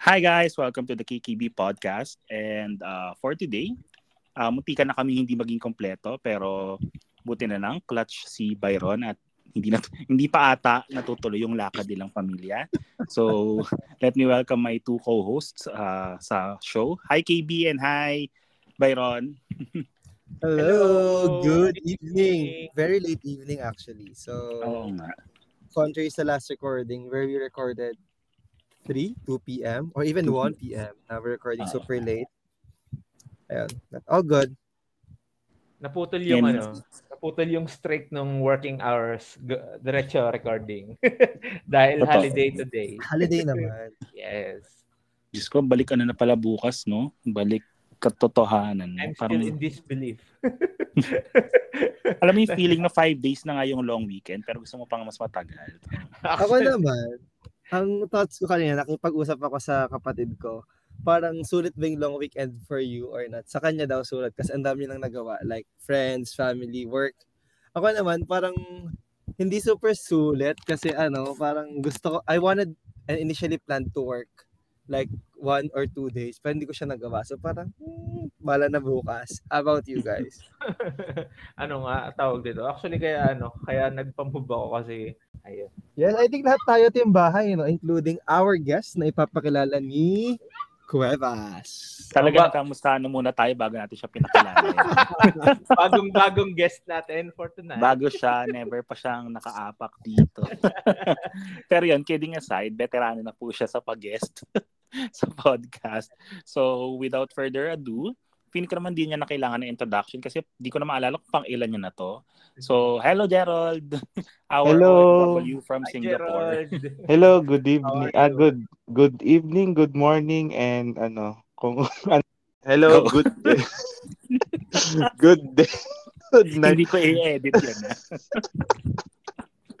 Hi guys, welcome to the KKB podcast. And uh, for today, uh, munti ka na kami hindi maging kompleto pero buti na lang clutch si Byron at hindi na hindi pa ata natutuloy yung lakad nilang pamilya. So, let me welcome my two co-hosts uh, sa show. Hi KB and hi Byron. Hello, Hello. good evening. Very late evening actually. So, Oo nga. contrary sa last recording where we recorded 3, 2 p.m. or even 1 p.m. Now we're recording Ah. super late. Ayun. All good. Naputol yung And- ano, naputol yung streak ng working hours, g- diretso recording. Dahil Totoo. holiday today. Holiday naman. Yes. Diyos ko, balik ano na pala bukas, no? Balik katotohanan. I'm? Parang, still in disbelief. alam mo yung feeling na five days na nga yung long weekend pero gusto mo pang mas matagal. Ako naman, ang thoughts ko kanina, nakipag-usap ako sa kapatid ko, parang sulit ba yung long weekend for you or not? Sa kanya daw sulit kasi ang dami nang nagawa. Like friends, family, work. Ako naman, parang hindi super sulit kasi ano, parang gusto ko, I wanted and initially planned to work like one or two days pero hindi ko siya nagawa. So parang, hmm, bala na bukas. How about you guys? ano nga tawag dito? Actually kaya ano, kaya nagpamove ako kasi ayun. Yes, I think lahat tayo team bahay, no? including our guest na ipapakilala ni Cuevas. Talaga Ba- nakamustahan na muna tayo bago natin siya pinakilala. Bagong bagong guest natin for tonight. bago siya, never pa siyang nakaapak dito. Pero yun, kidding aside, veterano na po siya sa pag-guest sa podcast. So, without further ado, feeling ko naman din niya na kailangan ng introduction kasi di ko na maalala kung pang ilan niya na to. So, hello Gerald! Our Hello. OFW from Hi, Singapore. Gerald. Hello, good evening. Ah, good good evening, good morning and ano, kung ano, Hello, Go. good day. good day. Good night. Hindi ko i-edit yan.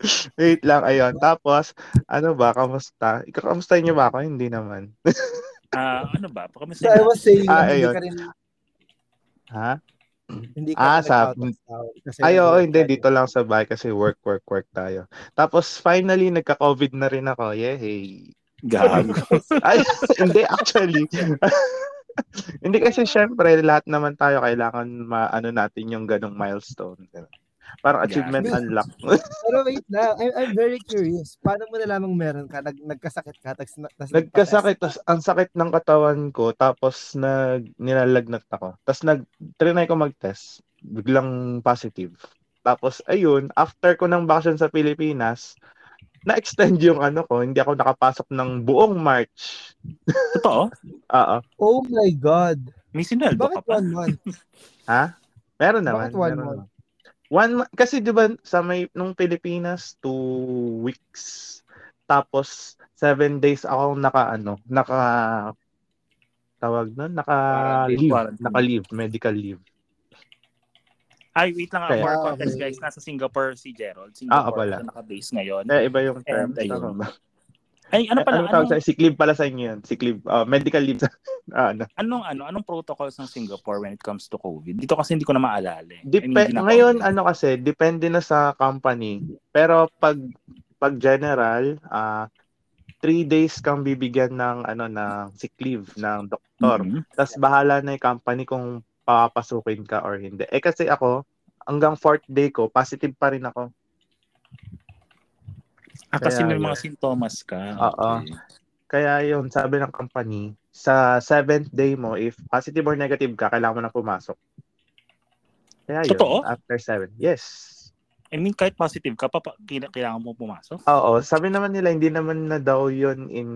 Wait lang, ayun. Tapos, ano ba, kamusta? Ikaw, kamustahin niyo ba ako? Hindi naman. Ah, ano ba? So Pakamusta I was saying, Ah, hindi ayun. ka rin, Ha? hindi ka Ah, rin sa- kasi Ay, oo, nag-work hindi. tayo. Dito lang sa bahay kasi work, work, work tayo. Tapos, finally, nagka-COVID na rin ako. Yay! Gago. Ay, hindi, actually. hindi kasi, syempre, lahat naman tayo kailangan maano natin yung ganong milestone. Parang achievement Yeah. unlock. Pero wait na, I'm, I'm very curious. Paano mo nalamang meron ka? Nag, nagkasakit ka? Tas, tas Nagkasakit, tas ang sakit ng katawan ko, tapos nag, nilalagnat ako. Tapos nag, trinay ko mag-test, biglang positive. Tapos, ayun, after ko ng vacation sa Pilipinas, na-extend yung ano ko, hindi ako nakapasok ng buong March. Totoo? Oo. Oh my God. May sinweldo ka Bakit pa? one month? Ha? Meron naman. Bakit one meron month? One month. Kasi di ba sa may, nung Pilipinas, two weeks. Tapos, seven days ako naka, ano, naka, tawag nun, naka leave, naka leave, medical leave. Ay, wait lang. ah, Kaya- For Ah, context, guys, nasa Singapore si Gerald. Ah, Singapore pala. siya naka-base ngayon. Kaya iba yung term. And ayun. Ay, ano pala? Ano tawag Anong, sa sick leave pala sa inyo yun? Sick leave, ah, medical leave. ah, ano. anong, ano, anong protocols ng Singapore when it comes to COVID? Dito kasi hindi ko na maalala. eh. I mean, Dep- hindi na ngayon, ano kasi, depende na sa company. Pero pag pag general, ah three days kang bibigyan ng ano ng sick leave ng doktor. Mhm. Tapos bahala na yung company kung papasukin ka or hindi. Eh kasi ako, hanggang fourth day ko, positive pa rin ako. Ah, kasi Kaya may yun. mga sintomas ka. Oo. Okay. Kaya yun, sabi ng company, sa seventh day mo, if positive or negative ka, kailangan mo na pumasok. Kaya yun, Totoo? after seven. Yes. I mean, kahit positive ka, pa, kila- kailangan mo pumasok? Oo, sabi naman nila, hindi naman na daw yun in...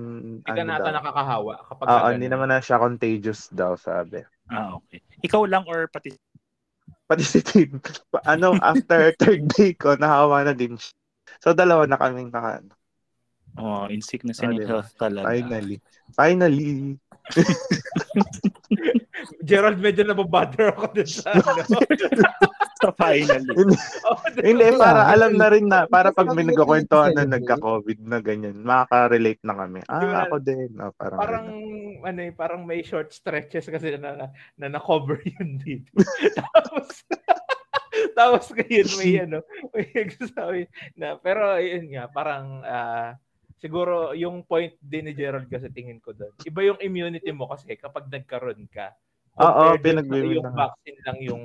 Hindi ka nata daw. nakakahawa kapag Oo, hindi naman na siya contagious daw, sabi. Ah, okay. Ikaw lang or pati... Pati si Tim, ano, after third day ko, nahawa na din siya. So, dalawa na kaming naka, Oh, in sickness Ah, and in diba? health talaga. finally. Finally. Gerald, medyo nababother ako dun sa ano. So, finally. Oh, Hindi, para alam na rin na, para pag may nagkakwentuhan na nagka-COVID na ganyan, makaka-relate na kami. Ah, ako din. Oh, parang, parang ano eh, parang may short stretches kasi na na, na, na-cover yun dito. Tapos Tapos ngayon may ano, may nagsasabi na pero ayun nga parang ah siguro yung point din ni Gerald kasi tingin ko doon. Iba yung immunity mo kasi kapag nagkaroon ka. Oo, pinagbibilang. Yung vaccine lang yung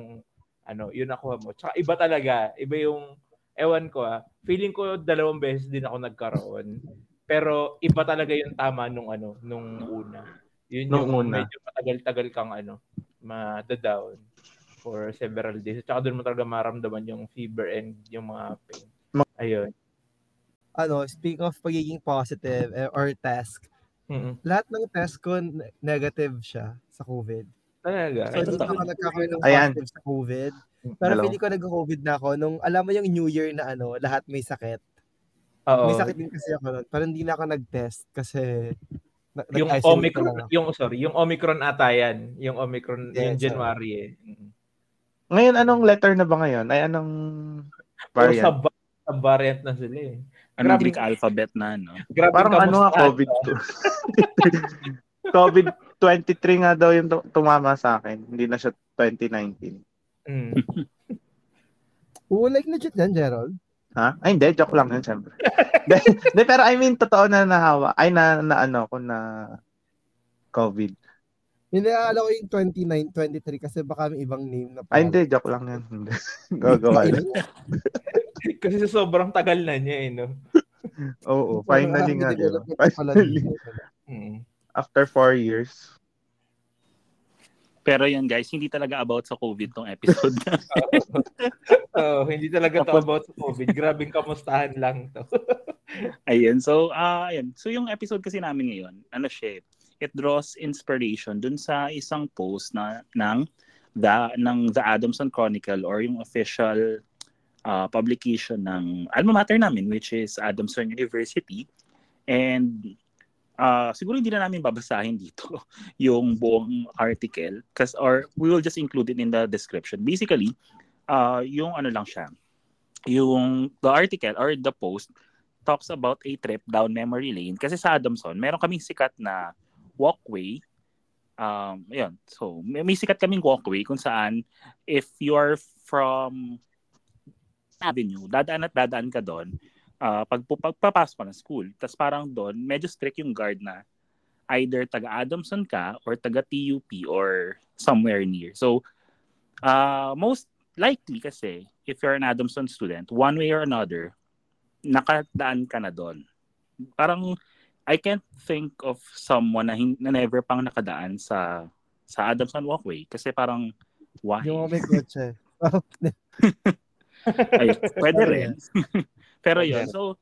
ano, yun nakuha mo. Tsaka iba talaga. Iba yung, ewan ko ah, feeling ko dalawang beses din ako nagkaroon. Pero iba talaga yung tama nung ano, nung una. Yun Nung yung una. medyo matagal-tagal kang ano, ma-down for several days. Tsaka doon mo talaga maramdaman yung fever and yung mga pain. Ayun. Ano, speaking of pagiging positive eh, or test, Mm-mm. lahat ng test ko ne- negative siya sa COVID. Talaga. So, hindi ako nagkakaroon ng Ayan. positive sa COVID. Pero Hello. feeling ko nag-COVID na ako nung, alam mo yung New Year na ano, lahat may sakit. Oo. May sakit din kasi ako nun. Pero hindi na ako nag-test kasi na- yung Omicron, yung sorry, yung Omicron ata yan. Yung Omicron, yung Yes, January eh. Mm. Ngayon, anong letter na ba ngayon? Ay, anong Puro sa, variant? ba- sa variant na sila eh. Anong Grabe. Greek alphabet na, no? Grabe Parang ano nga, COVID to. COVID 23 nga daw yung tu- tumama sa akin. Hindi na siya 2019. Mm. Oo, like legit yan, Gerald. Ha? Ay, hindi. Joke lang yun, syempre. Hindi, hindi, pero I mean, totoo na nahawa. Ay, na, na ano ko na COVID. Hindi, alam ko yung 29, 23 kasi baka may ibang name na Ay, hindi. Joke lang yun. Hindi. Gagawa lang. Kasi sa sobrang tagal na niya eh, no? Oo, finally nga. Diba? Finally. Mm. After four years. Pero yun guys, hindi talaga about sa COVID tong episode. Oo, hindi talaga to about sa COVID. Grabing kamustahan lang to. Ayun. So, ah ayun. So, yung episode kasi namin ngayon, ano siya, it draws inspiration dun sa isang post na ng the ng The Adamson Chronicle or yung official ah, publication ng alma mater namin which is Adamson University. And ah siguro hindi na namin babasahin dito yung buong article kasi or we will just include it in the description. Basically, ah yung ano lang siya, yung the article or the post talks about a trip down memory lane. Kasi sa Adamson, meron kaming sikat na walkway. Um, ayun. So, may, may sikat kaming walkway kung saan if you are from avenue, dadaan at dadaan ka doon uh, pag, pagpapasok ka ng school. Tapos parang doon, medyo strict yung guard na either taga Adamson ka or taga TUP or somewhere near. So, uh, most likely kasi, if you're an Adamson student, one way or another, nakadaan ka na doon. Parang I can't think of someone na, hin- na never pang nakadaan sa sa Adamson Walkway kasi parang why? Yung may kotse. Ay, pwede rin. Pero yun, so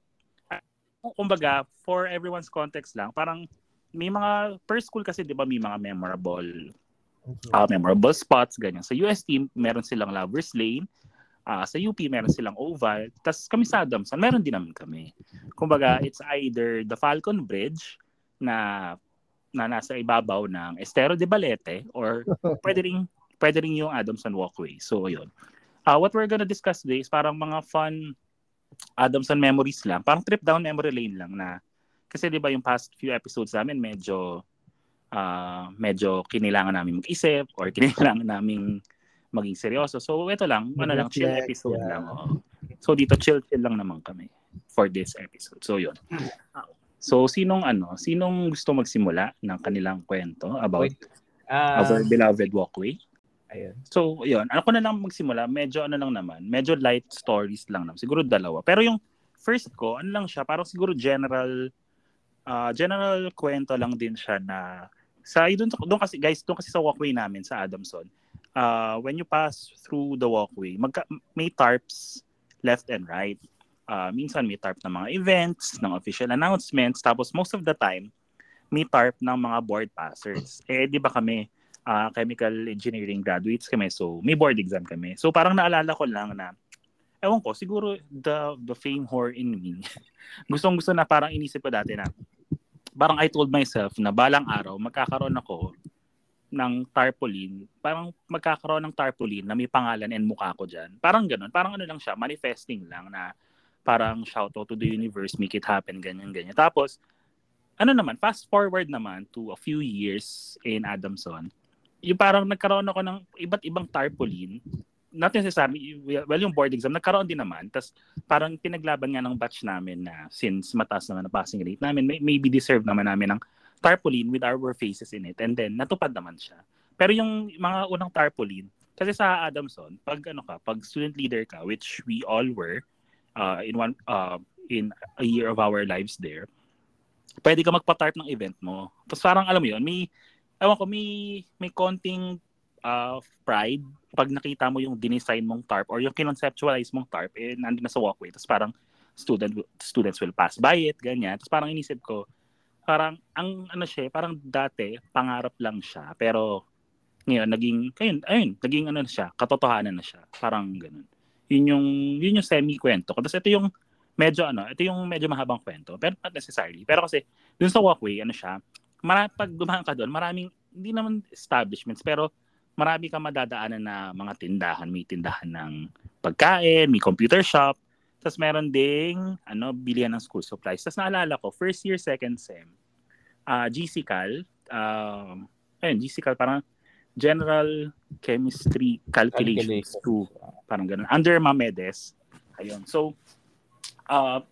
kumbaga for everyone's context lang, parang may mga per school kasi 'di ba may mga memorable ah, memorable spots ganyan. Sa UST meron silang Lovers Lane, ah, sa UP meron silang Oval, tas kami sa Adamson meron din naman kami. Kumbaga it's either the Falcon Bridge na na nasa ibabaw ng Estero de Balete or pwede rin pwede rin yung Adamson Walkway. So yun. Uh, what we're gonna discuss today is parang mga fun Adamson memories lang. Parang trip down memory lane lang na kasi 'di ba yung past few episodes namin medyo ah medyo kinilangan namin mag-isip or kinilangan namin maging seryoso. So ito lang, ano lang chill episode yeah. lang. oo. So dito chill chill lang naman kami for this episode. So yun. So sinong ano, sinong gusto magsimula ng kanilang kwento about Wait. Ah, our beloved walkway? ayun. So, yun. Ano ko na lang magsimula, medyo ano lang naman, medyo light stories lang naman. Siguro dalawa. Pero yung first ko, ano lang siya, parang siguro general, ah general kwento lang din siya na, sa, doon, doon kasi, guys, doon kasi sa walkway namin sa Adamson, uh, when you pass through the walkway, magka, may tarps left and right. Ah, minsan may tarp ng mga events, ng official announcements, tapos most of the time, may tarp ng mga board passers. Eh, di ba kami, ah, chemical engineering graduates kami, so may board exam kami. So parang naalala ko lang na, ewan ko, siguro the, the fame whore in me, gustong gusto na parang inisip ko dati na, parang I told myself na balang araw, magkakaroon ako ng tarpaulin, parang magkakaroon ng tarpaulin na may pangalan and mukha ko dyan. Parang ganun, parang ano lang siya, manifesting lang na parang shout out to the universe, make it happen, ganyan, ganyan. Tapos, ano naman, fast forward naman to a few years in Adamson, yung parang nagkaroon ako ng iba't ibang tarpaulin not necessarily, well, yung board exam, nagkaroon din naman. Tapos parang pinaglaban nga ng batch namin na since mataas naman ang passing rate namin, may, maybe deserve naman namin ng tarpaulin with our faces in it. And then, natupad naman siya. Pero yung mga unang tarpaulin, kasi sa Adamson, pag ano ka, pag student leader ka, which we all were uh, in one uh, in a year of our lives there, pwede ka magpa-tart ng event mo. Tapos parang alam mo yun, may ewan ko, may may konting uh, pride pag nakita mo yung dinesign mong tarp or yung kinonceptualize mong tarp, eh, nandun na sa walkway. Tapos parang student, students will pass by it, ganyan. Tapos parang inisip ko, parang, ang ano siya, parang dati, pangarap lang siya. Pero, ngayon, naging, ayun, ayun, naging ano siya, katotohanan na siya. Parang ganun. Yun yung, yun yung semi-kwento ko. Tapos ito yung, medyo ano, ito yung medyo mahabang kwento. Pero not necessarily. Pero kasi, dun sa walkway, ano siya, mara, pag dumaan ka doon, maraming, hindi naman establishments, pero marami kang madadaanan na mga tindahan. May tindahan ng pagkain, may computer shop, tapos meron ding ano, bilihan ng school supplies. Tapos naalala ko, first year, second sem, uh, GC Cal, uh, ayun, GC Cal, parang General Chemistry Calculations 2. Parang ganun. Under Mamedes. Ayun. So, uh,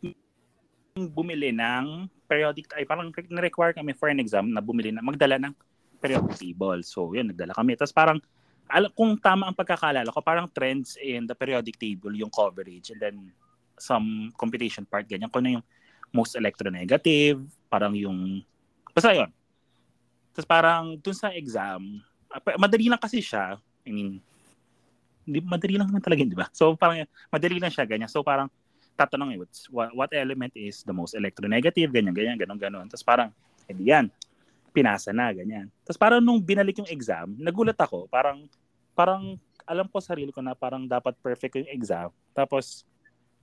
bumili ng periodic, ay parang na-require kami for an exam na bumili na, magdala ng periodic table. So, yun, nagdala kami. Tapos parang, kung tama ang pagkakalala ko, parang trends in the periodic table, yung coverage, and then some computation part, ganyan. Kung ano yung most electronegative, parang yung, basta yun. Tapos parang, dun sa exam, ah, madali lang kasi siya, I mean, hindi, madali lang naman talaga, di ba? So, parang, madali lang siya, ganyan. So, parang, tatanungin, what, what element is the most electronegative, ganyan, ganyan, ganon, ganon. Tapos parang, hindi yan pinasa na, ganyan. Tapos parang nung binalik yung exam, nagulat ako, parang, parang alam ko sarili ko na parang dapat perfect yung exam. Tapos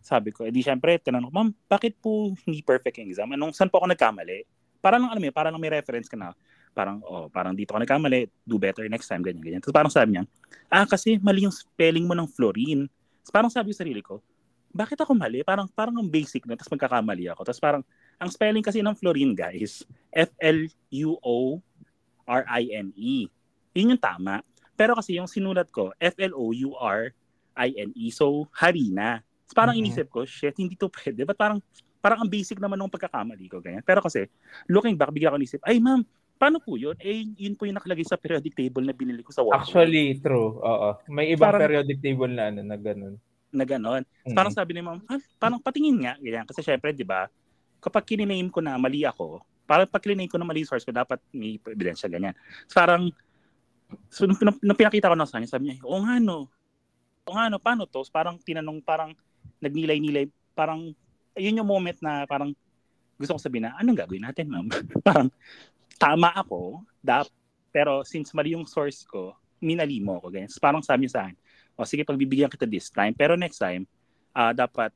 sabi ko, edi syempre, tinanong ko, ma'am, bakit po hindi perfect yung exam? Anong, saan po ako nagkamali? Parang nang alam mo, parang may reference ka na, parang, oh, parang dito ako nagkamali, do better next time, ganyan, ganyan. Tapos parang sabi niya, ah, kasi mali yung spelling mo ng fluorine. Tapos parang sabi ko sarili ko, bakit ako mali? Parang, parang ang basic na, tapos magkakamali ako. Tapos parang, ang spelling kasi ng fluorine, guys, F-L-U-O-R-I-N-E. Yun yung tama. Pero kasi yung sinulat ko, F-L-O-U-R-I-N-E. So, harina. So, parang mm-hmm. inisip ko, shit, hindi to pwede. But parang, parang ang basic naman ng pagkakamali ko. Ganyan. Pero kasi, looking back, bigla ko inisip, ay ma'am, paano po yun? Eh, yun po yung nakalagay sa periodic table na binili ko sa Walmart. Actually, true. Oo. May ibang parang, periodic table na ano, na ganun. Na ganun. Mm-hmm. Parang sabi ni ma'am, ah, parang patingin nga. Ganyan. Kasi syempre, di ba, kapag kininame ko na mali ako, parang pag kiname ko na mali source ko, dapat may ebidensya ganyan. So, parang, so, nung, nung pinakita ko na sa kanya, sabi niya, oo nga no, oo nga no, paano to? So, parang tinanong, parang nagnilay-nilay, parang, yun yung moment na parang gusto ko sabihin na, anong gagawin natin, ma'am? parang, tama ako, dap, pero since mali yung source ko, minali mo ako, ganyan. Parang sabi niya sa akin, o sige, pagbibigyan kita this time, pero next time, uh, dapat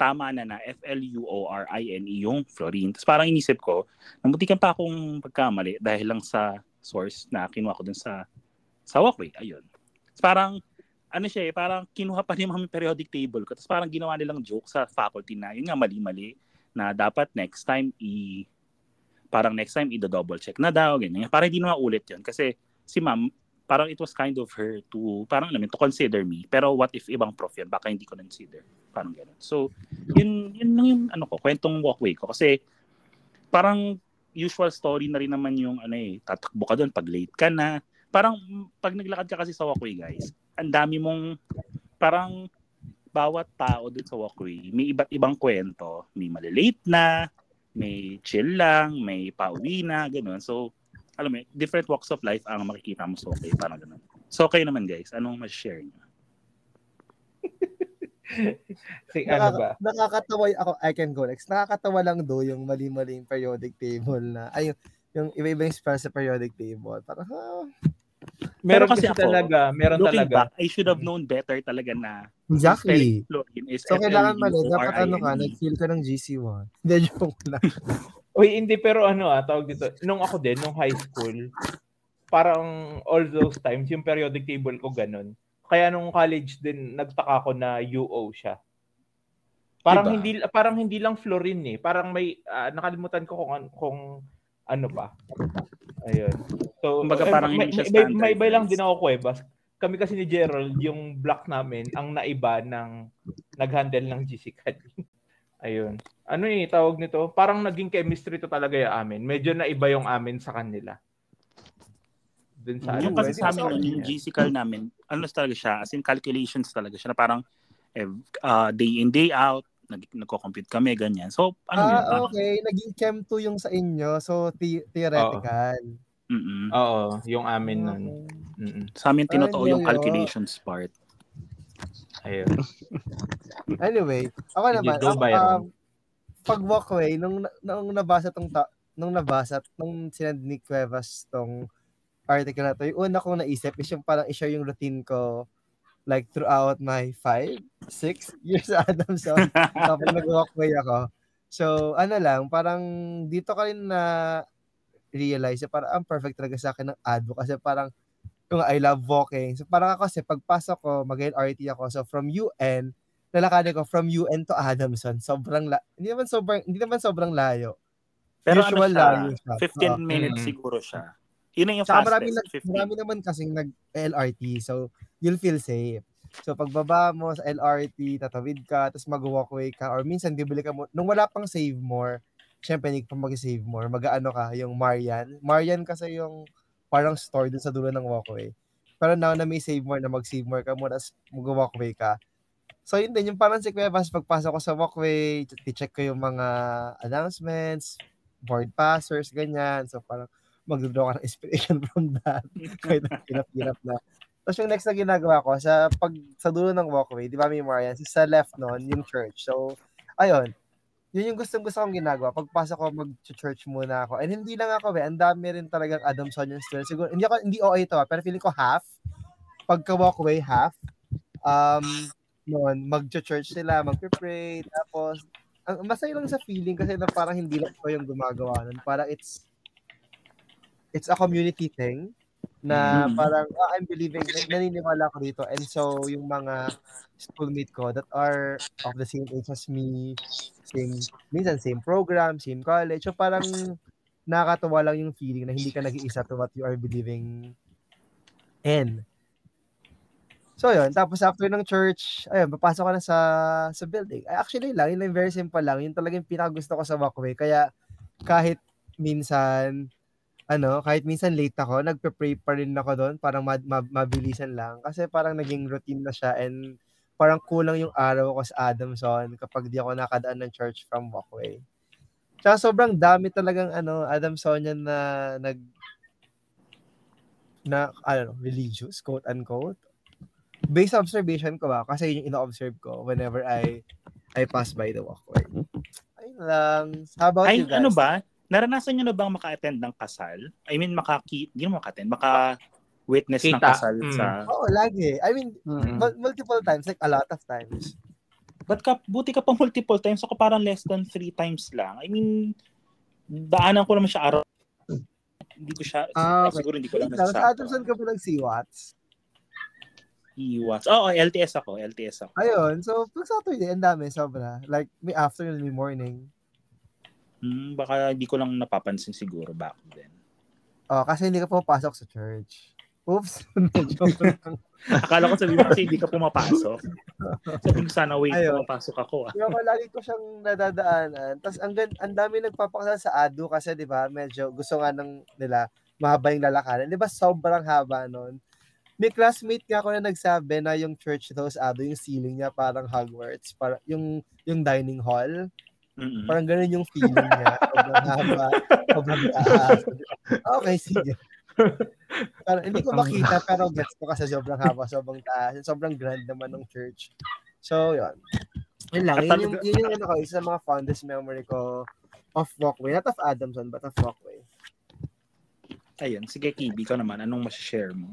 tama na na F-L-U-O-R-I-N-E yung fluorine. Tapos parang inisip ko, namutikan pa akong pagkamali dahil lang sa source na kinuha ko dun sa sa walkway. Ayun. Tapos parang, ano siya eh, parang kinuha pa rin mga periodic table ko. Tapos parang ginawa nilang joke sa faculty na yun nga mali-mali na dapat next time i parang next time i-double check na daw, ganyan. Para hindi na maulit yun. Kasi si ma'am, parang it was kind of her to, parang alam to consider me. Pero what if ibang prof yan? Baka hindi ko consider. Parang gano'n. So, yun, yun lang yung ano ko, kwentong walkway ko. Kasi parang usual story na rin naman yung ano eh, tatakbo ka doon pag late ka na. Parang pag naglakad ka kasi sa walkway guys, ang dami mong parang bawat tao doon sa walkway, may iba't ibang kwento. May malilate na, may chill lang, may pauwi na, gano'n. So, alam mo, different walks of life ang makikita mo so okay, parang ganun. So okay naman guys, anong ma-share niyo? si, ano ba? Nakakatawa ako, I can go next. Nakakatawa lang do yung mali-maling periodic table na, ay, yung, yung iba-iba yung spell sa periodic table. Parang, oh. Meron kasi, kasi ako, talaga, meron looking talaga. back, I should have known better talaga na Exactly. Is so, kailangan mali. Dapat ano ka, nag-feel ka ng GC1. Hindi, joke lang. Uy, hindi pero ano ah, tawag dito. Nung ako din, nung high school, parang all those times, yung periodic table ko ganun. Kaya nung college din, nagtaka ako na UO siya. Parang diba? hindi parang hindi lang fluorine eh. Parang may uh, nakalimutan ko kung kung ano pa. Ayun. So, Kumbaga parang may, may, may, may, may lang din ako kuwebas. kami kasi ni Gerald, yung block namin, ang naiba ng nag-handle ng GC Cali. Ayun. Ano eh, tawag nito? Parang naging chemistry to talaga yung amin. Medyo naiba yung amin sa kanila. Dun sa Yung ano, kasi sa amin, yung. GC Cal namin, ano talaga siya, as in calculations talaga siya, na parang eh, uh, day in, day out, nag nagko-compute kami, ganyan. So, ano yun? Ah, parang- okay. Naging Chem 2 yung sa inyo. So, the- theoretical. Mm-mm. Oo, yung amin nun. Mm-mm. Sa amin, tinotoo Ay, yung calculations part. Ayun. Anyway, ako Did you naman, do, ako, um, pag walkway, nung, nung nabasa tong, ta- nung nabasa, nung sinend ni Cuevas tong article na to, yung una kong naisip is yung parang i-share yung routine ko like throughout my five, six years sa Adamson. Tapos nag-walkway ako. So, ano lang, parang dito ka rin na realize na parang ang perfect talaga sa akin ng advo kasi parang yung I love walking. So parang ako kasi pagpasok ko, mag-LRT ako. So from UN, lalakarin ko from UN to Adamson. Sobrang la- hindi naman sobrang hindi naman sobrang layo. Pero Usual ano siya, layo siya. 15 Oo. minutes Mm. siguro siya. Yun na yung Saka marami, fastest, nag, 15. marami naman kasing nag-LRT. So, you'll feel safe. So, pagbaba mo sa LRT, tatawid ka, tapos mag-walkway ka, or minsan bibili ka mo, nung wala pang save more, syempre, hindi pa mag-save more, mag-ano ka, yung Marian. Marian kasi yung parang store dun sa dulo ng walkway. Pero now na may save more, na mag-save more ka muna, tapos mag-walkway ka. So, yun din, yung parang si Cuevas, pagpasok ko sa walkway, i-check ko yung mga announcements, board passers, ganyan. So, parang mag-draw ka ng inspiration from that. Kahit hirap-hirap na. Tapos yung next na ginagawa ko, sa pag sa dulo ng walkway, di ba may Marian, sa left nun, yung church. So, ayun. Yun yung gustong gusto kong ginagawa. Pagpasok ko, mag-church muna ako. And hindi lang ako, eh. Ang dami rin talagang Adamsonian students. Siguro, hindi ako, hindi OA to, ah, pero feeling ko half. Pagka walkway, half. Um, noon, mag-church sila, mag-pray, tapos, ang masaya lang sa feeling kasi na parang hindi lang ko yung gumagawa nun. Parang it's, it's a community thing na Mm. parang ah, I'm believing naniniwala ako dito. And so yung mga schoolmate ko that are of the same age as me same minsan same program same college so parang nakakatuwa lang yung feeling na hindi ka nag-iisa to what you are believing in. So yun. Tapos after ng church ayun papasok ka na sa sa building. Ay, actually lang. Yun lang very simple lang. Yun talaga yung pinakagusto ko sa walkway. Kaya kahit minsan ano, kahit minsan late ako, nagpe-pray pa rin ako doon, parang ma- ma- mabilisan lang. Kasi parang naging routine na siya and parang kulang yung araw ko sa Adamson kapag di ako nakadaan ng church from walkway. Tsaka sobrang dami talagang ano, Adamsonian na nag na ano, religious, quote unquote. Based observation ko ba, kasi yun yung ino-observe ko whenever I I pass by the walkway. Ayun lang. How about Ay, you guys? ano ba? Naranasan nyo na bang maka-attend ng kasal? I mean, maka-ki, hindi naman maka-attend, maka-witness ng Kita. kasal Mm. sa... Oo, lagi. I mean, Mm. mul- multiple times, like a lot of times. Ba't ka, buti ka pa multiple times, ako parang less than three times lang. I mean, daanan ko naman siya araw. Hindi ko siya, Ah, okay. siguro hindi ko lang lang, Sa nasasakto. Adamson ka ba nag-CWATS? Iwas. Oo, LTS ako, LTS ako. Ayun, so pag Saturday, ang dami, sobra. Like, may afternoon, may morning. Hmm, baka hindi ko lang napapansin siguro back then. Oh, kasi hindi ka pumapasok sa church. Oops. Akala ko sabihin mo kasi hindi ka pumapasok. Sabi ko sana, wait, Ayun. pumapasok ako. Ah. Yung ako, lagi ko siyang nadadaanan. Tapos ang, ang dami nagpapakasal sa ADU kasi, di ba, medyo gusto nga ng nila, mahaba yung lalakaran. Di ba, sobrang haba nun. May classmate nga ako na nagsabi na yung church daw sa ADU, yung ceiling niya parang Hogwarts. Para, yung, yung dining hall. Mm-mm. Parang ganun yung feeling niya. Sobrang haba. Sobrang taas. Okay, sige. Parang, hindi ko makita, pero gets ko kasi sobrang haba, sobrang taas. Sobrang grand naman ng church. So, yun. Yun lang. Yun yung, yun yung ano ko, isa sa mga fondest memory ko of Walkway. Not of Adamson, but of Walkway. Ayun, sige Kibi, ikaw naman, anong masashare mo?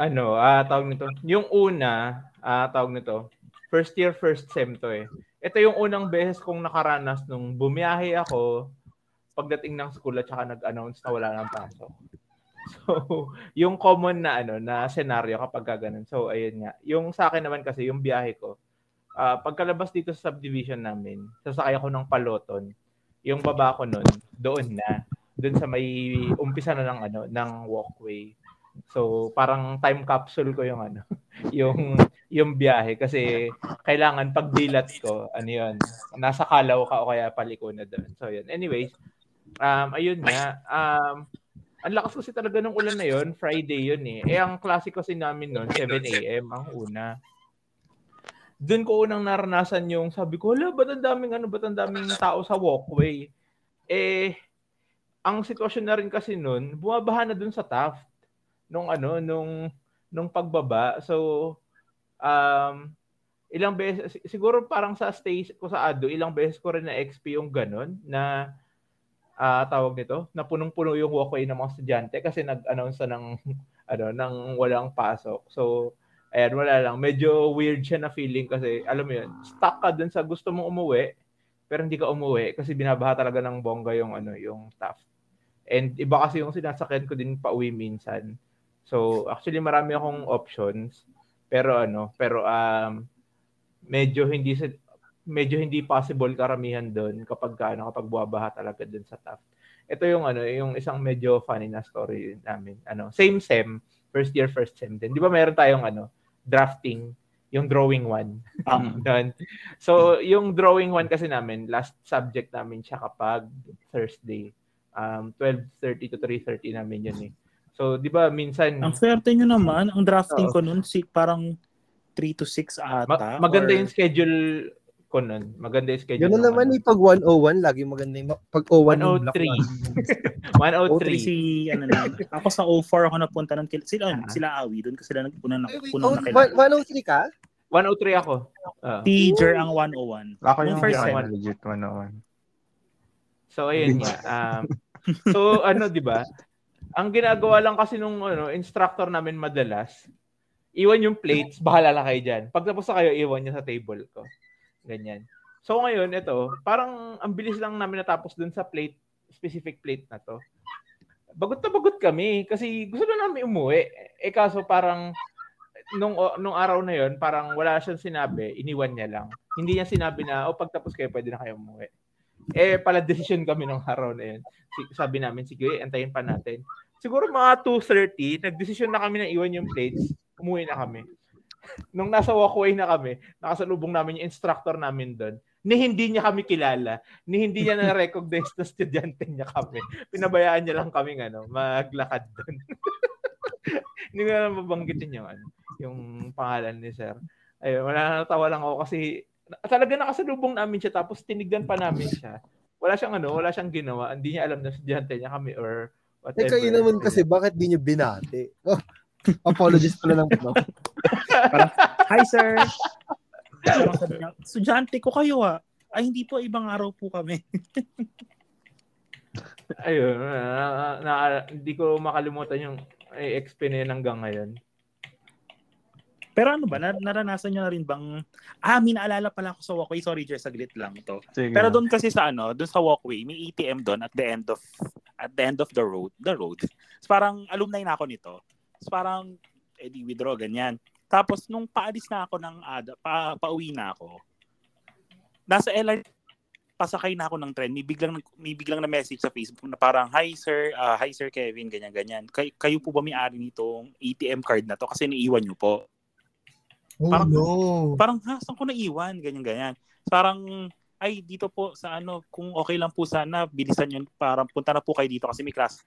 ano, ah tawag nito. Yung una, ah tawag nito, first year, first sem to eh. Ito yung unang beses kong nakaranas nung bumiyahe ako pagdating ng school at saka nag-announce na wala nang pasok. So, yung common na ano na scenario kapag ka ganun. So, ayun nga. Yung sa akin naman kasi, yung biyahe ko, ah pagkalabas dito sa subdivision namin, sasakay ako ng paloton. Yung baba ko nun, doon na. Doon sa may umpisa na ng ano, ng walkway So parang time capsule ko yung ano, yung yung biyahe kasi kailangan pag dilat ko, ano yun, nasa kalaw ka o kaya paliko na doon. So yun. Anyways, um ayun nga, um ang lakas kasi talaga ng ulan na yun, Friday yun eh. Eh ang klase kasi namin noon, 7 AM ang una. Doon ko unang naranasan yung sabi ko, hala, ba't ang daming ano, ba't ang daming tao sa walkway? Eh, ang sitwasyon na rin kasi noon, bumabaha na doon sa Taft nung ano, nung nung pagbaba. So um ilang beses siguro parang sa stay ko sa Ado, ilang beses ko rin na XP yung ganun na uh, tawag nito, na punong-puno yung walkway ng mga estudyante kasi nag-announce na ng ano, ng walang pasok. So ayan, wala lang. Medyo weird siya na feeling kasi, alam mo yun, stuck ka dun sa gusto mong umuwi, pero hindi ka umuwi kasi binabaha talaga ng bongga yung ano, yung Taft. And iba kasi yung sinasakyan ko din pa uwi minsan. So, actually marami akong options, pero ano, pero um medyo hindi medyo hindi possible karamihan doon kapag ano kapag buwabaha talaga doon sa Taft. Ito yung ano, yung isang medyo funny na story namin. Ano, same sem, first year first sem din. 'Di ba meron tayong ano, drafting, yung drawing one. Um, so, yung drawing one kasi namin, last subject namin siya kapag Thursday. Um, 12.30 to 3.30 namin yun eh. So, di ba, minsan... Ang swerte nyo naman, ang drafting oh. ko nun, si, parang 3 to 6 ata. Ma- maganda or... yung schedule ko nun. Maganda yung schedule. Ganun naman ano. eh, pag 101, lagi maganda yung pag 01 103. 103. si, ano na, ako sa 04 ako napunta nun. Sila, uh-huh. sila Awi, doon kasi sila nagpuna na, puno na kilala. 103 ka? 103 ako. Uh. Teacher ang 101. Ako yung first time. legit 101. So, ayun nga. Um, so, ano, di ba? Ang ginagawa lang kasi nung ano, instructor namin madalas, iwan yung plates, bahala lang kayo dyan. Pag tapos na kayo, iwan nyo sa table ko. Ganyan. So ngayon, ito, parang ang bilis lang namin natapos dun sa plate, specific plate na to. Bagot na bagot kami kasi gusto na namin umuwi. Eh kaso parang nung nung araw na yon parang wala siyang sinabi, iniwan niya lang. Hindi niya sinabi na, oh, pagtapos kayo, pwede na kayo umuwi. Eh, pala decision kami nung araw na yun. Sabi namin, sige, antayin pa natin. Siguro mga 2.30, nag-decision na kami na iwan yung plates, umuwi na kami nung nasa walkway na kami, nakasalubong namin yung instructor namin doon, ni hindi niya kami kilala, ni hindi niya na-recognize na estudyante niya kami. Pinabayaan niya lang kami ano, maglakad doon. hindi ko na mabanggitin yung ano, yung pangalan ni sir. Ayun, wala natawa lang ako kasi talaga nakasalubong namin siya tapos tinignan pa namin siya. Wala siyang ano, wala siyang ginawa. Hindi niya alam na estudyante niya kami or whatever. Eh kayo naman kasi bakit di niyo binati? Oh, Apologies pala lang po. Parang, hi sir. Parang sabi niya, estudyante ko kayo ah. Ay, hindi po, ibang araw po kami. Ayun, na, na, hindi ko makalimutan yung XP na yun hanggang ngayon. Pero ano ba, naranasan nyo na rin bang, ah, may naalala pala ako sa walkway. Sorry, Jer, saglit lang to. Sige. Pero doon kasi sa ano, doon sa walkway, may ATM doon at the end of, at the end of the road, the road. So, parang alumni na ako nito. So, parang, edi eh, withdraw, ganyan. Tapos, nung paalis na ako ng, uh, pa, pauwi na ako, nasa LRT, pasakay na ako ng train, may biglang, may biglang na message sa Facebook na parang, Hi sir, uh, hi sir Kevin, ganyan, ganyan. Kay, kayo po ba may-ari nitong ATM card na to? Kasi naiwan nyo po. Oh, parang, no. Parang, ha, saan ko naiwan? Ganyan, ganyan. Parang, ay, dito po sa ano, kung okay lang po sana, bilisan yun, parang punta na po kayo dito kasi may class.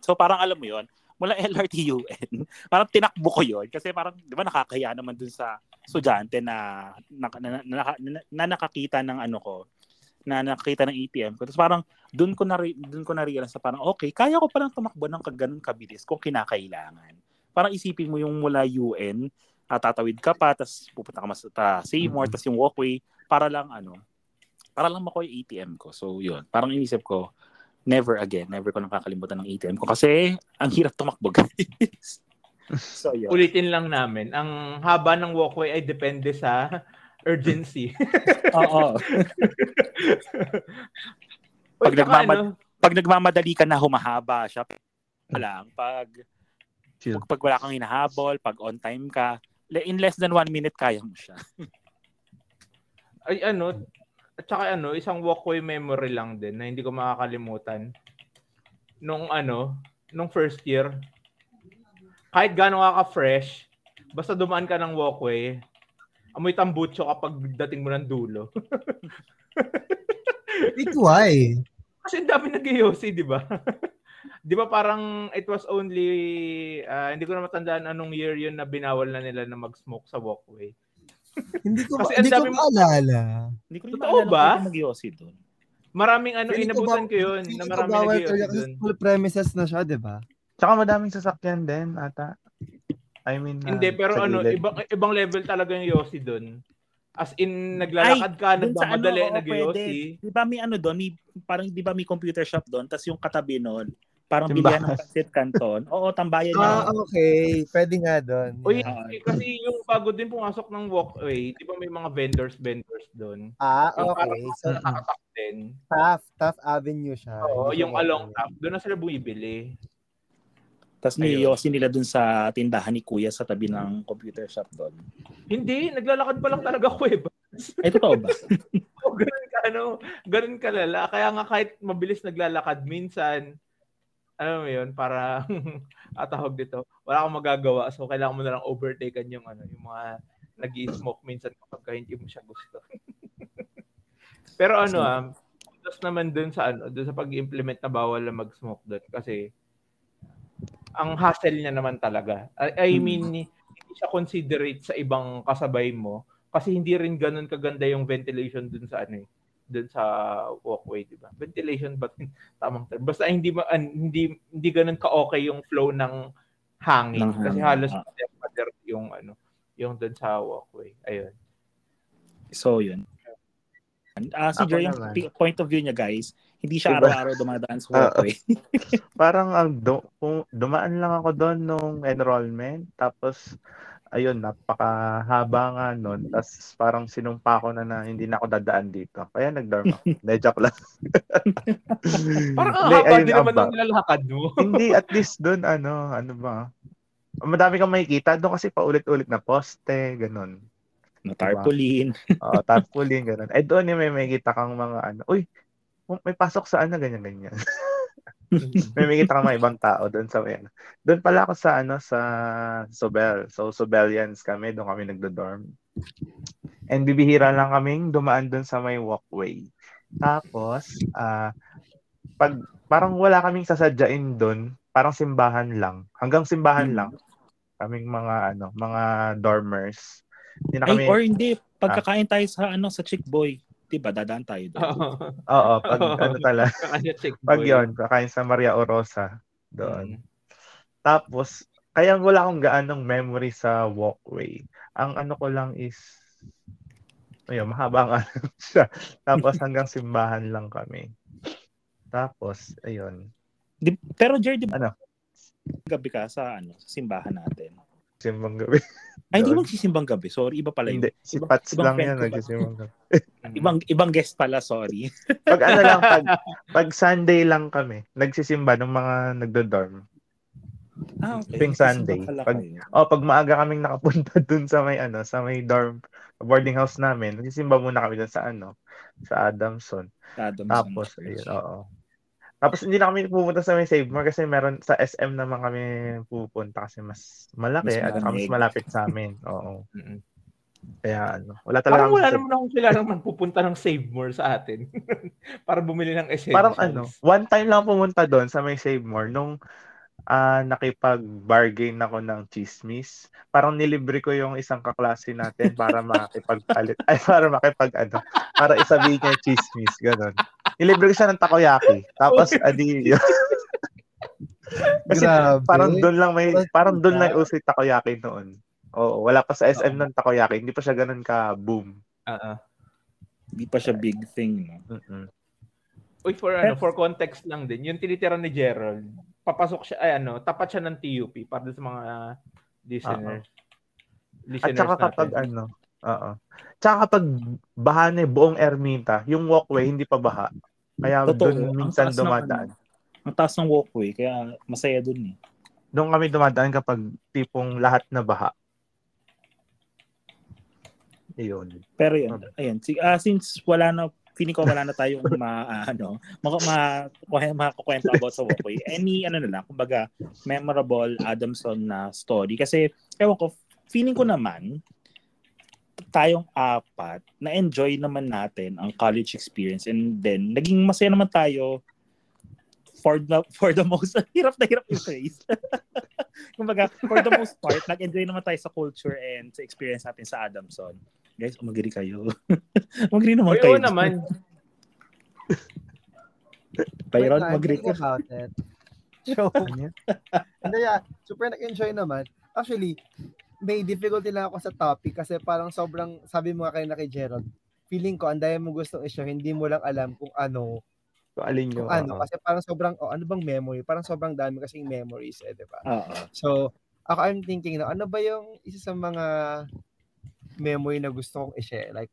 So parang alam mo yon mula LRT-UN, parang tinakbo ko yon kasi parang, di ba, nakakaya naman dun sa estudyante na, na, na, na, na, na nakakita ng ano ko, na nakakita ng ATM ko. Tapos parang doon ko na doon ko na realize na parang okay, kaya ko palang tumakbo ng kaganon kabilis kung kinakailangan. Parang isipin mo yung mula UN, uh, tatawid ka pa, tapos pupunta ka mas ta, Seymour, mm-hmm. tapos yung walkway para lang ano, para lang makuha yung ATM ko. So yun, parang inisip ko, never again. Never ko nakakalimutan ng ATM ko kasi ang hirap tumakbo guys. so, yun. Ulitin lang namin, ang haba ng walkway ay depende sa urgency. Oo. pag, nagmamad ano? pag nagmamadali ka na humahaba siya lang. Pag, pag, pag wala kang hinahabol, pag on time ka, in less than one minute, kaya mo siya. ay ano, at saka ano, isang walkway memory lang din na hindi ko makakalimutan. Nung ano, nung first year, kahit gaano ka ka-fresh, basta dumaan ka ng walkway, amoy tambucho kapag dating mo ng dulo. Wait, why? Kasi dami nag di ba? di ba parang it was only, ah, hindi ko na matandaan anong year yun na binawal na nila na mag-smoke sa walkway. Hindi ko, Kasi ang hindi ko maalala. Hindi ko Totoo maalala ba? kung mag-yossi doon. Maraming ano, ko inabutan ba- ko yun, Hindi na ko maraming bawal nag talaga kasi doon. full premises na siya, di ba? Tsaka madaming sasakyan din, ata. I mean, Hindi, ah, pero ano, gilid. ibang ibang level talaga yung Yossi doon. As in, naglalakad ka, sa nagmamadali, oo, nag-Yossi. pwede. Di ba may ano doon, may, parang di ba may computer shop doon, tapos yung katabi noon, parang Timbahan. bilihan ng pancit canton. Oo, tambayan Ah, niya. okay. Pwede nga doon. Uy, Yeah. eh, kasi yung bago din pumasok ng walkway, di ba may mga vendors, vendors doon. Ah, Yung okay. So, nakakatak din. Taft, Taft Avenue siya. Oo, yung along top, doon na sila bumibili. Tapos Ayun. niyossi nila doon sa tindahan ni Kuya sa tabi ng computer shop doon. Hindi, naglalakad pa lang talaga ako eh. Ay, totoo ba? Oh, ganun ka, ano, ganun kalala. Kaya nga kahit mabilis naglalakad, minsan, ano mo yun, para, atahog dito, wala akong magagawa. So, kailangan mo na lang overtaken yung, ano, yung mga nag smoke minsan kapag hindi mo siya gusto. Pero ano ah, tapos naman dun sa ano, dun sa pag-implement na bawal na mag-smoke doon kasi ang hassle niya naman talaga. I, I Hmm. mean, hindi siya considerate sa ibang kasabay mo kasi hindi rin ganun kaganda yung ventilation dun sa ano eh, dun sa walkway, di ba? Ventilation ba tamang term? Basta hindi ma, hindi hindi ganun ka-okay yung flow ng hangin Ng kasi hangin, halos ah. pader yung ano, yung dun sa walkway. Ayun. So, yun. Ah, si Jer, yung naman. pi- point of view niya, guys, hindi siya Diba? araw-araw dumadaan sa walkway. Parang ang do, kung dumaan lang ako doon nung enrollment tapos ayun napakahaba nga noon tapos parang sinumpa ko na na hindi na ako dadaan dito. Kaya nag-dorm ako Hindi, joke lang. Parang ang Hindi, haba din ang naman ba- ng nilalakad mo. hindi at least doon ano ano ba? Madami kang makikita. Doon kasi paulit-ulit na poste ganun. No tarpaulin. Oo, tarpaulin ganun. Eh doon yung may makikita kang mga ano uy may pasok sa ano ganyan makita kang mga ibang tao doon sa may ano. Doon pala ako sa ano sa Sobel. So Sobelians kami, doon kami nagdo-dorm. And bibihira lang kaming dumaan doon sa may walkway. Tapos ah pag parang wala kaming sasadyain doon, parang simbahan lang. Hanggang simbahan Hmm. lang. Kaming mga ano, mga dormers. Hindi na Ay, kami or hindi, pagkakain tayo sa ano sa Chick Boy, 'di ba? Dadaan tayo doon. Oo. Oo, pag ano check pag boy. 'yon, kakain sa Maria Orosa doon. Mm. Tapos, kaya wala akong gaanong memory sa walkway. Ang ano ko lang is, ayun, mahaba nga lang siya. Tapos hanggang simbahan lang kami. Tapos, ayun, Di, pero Jer, di ba Ano? gabi ka sa ano, sa simbahan natin? simbang gabi. Ay, hindi magsisimbang gabi. Sorry, iba pala yun. Hindi, si Ibang- Pats ibang lang yan, nagsisimbang gabi. Ibang ibang guest pala, sorry. Pag ano lang, pag, pag Sunday lang kami, nagsisimba ng mga nagdo-dorm. Ah, okay. Tuwing Sunday. Pag, Pag- O, pag maaga kaming nakapunta dun sa may ano, sa may dorm, boarding house namin, nagsisimba muna kami dun sa ano, sa Adamson. Tapos, ayun, oo. Tapos hindi na kami pupunta sa may Save More kasi meron sa SM naman kami pupunta kasi mas malaki Mas at mas malapit sa amin. Oo. Mm-mm. Kaya ano, wala talaga Parang wala kami- naman akong kilala naman pupunta ng Save More sa atin. para bumili ng essentials. Parang ano, one time lang pumunta doon sa may Save More nung ah nakipag-bargain ako ng chismis. Parang nilibre ko yung isang kaklase natin para makipagpalit. Ay, para makipag ano, para isabihin niya yung chismis. Ganon. Nilibre ko siya ng takoyaki. Tapos, adi, Kasi Grabe. parang doon lang may, parang doon lang uso yung takoyaki noon. Oo, wala pa sa SM ng takoyaki. Hindi pa siya ganun ka boom. Oo. Hindi pa siya big thing, no? Mm-mm. Uy, for ano, for context lang din, yung tinitira ni Gerald, papasok siya, ay ano, tapat siya ng TUP para sa mga listeners. At Listeners saka kapag natin. ano, oo. Tsaka kapag baha na buong Ermita, yung walkway hindi pa baha. Kaya Totoo. doon minsan ng dumadaan. Ang taas ng walkway, kaya masaya dun eh. Doon kami dumadaan kapag tipong lahat na baha. Ayun. Pero yun, ayun. Si, ah, since wala na feeling ko wala na tayong ma, ah, ano, ma, ma, makakukwento about sa Wokoy. Any, ano na lang, kumbaga, memorable Adamson na story. Kasi, ewan ko, feeling ko naman, tayong apat, na-enjoy naman natin ang college experience and then, naging masaya naman tayo for the for the most hirap na hirap yung phrase. Kumbaga, for the most part, nag-enjoy naman tayo sa culture and sa experience natin sa Adamson. Guys, umagri kayo. umagri naman Uy, kayo. oo naman. Byron, thinking ka. about it. So, hindi yeah, super nag-enjoy naman. Actually, may difficulty lang ako sa topic kasi parang sobrang, sabi mo nga kayo na kay Gerald, feeling ko, ang daya mo gustong i-share, hindi mo lang alam kung ano, So, alin yung, kung ano, kasi parang sobrang, oh, ano bang memory? Parang sobrang dami kasing memories, eh, di ba? So, ako I'm thinking na, ano ba yung isa sa mga memory na gusto kong i-share? Like,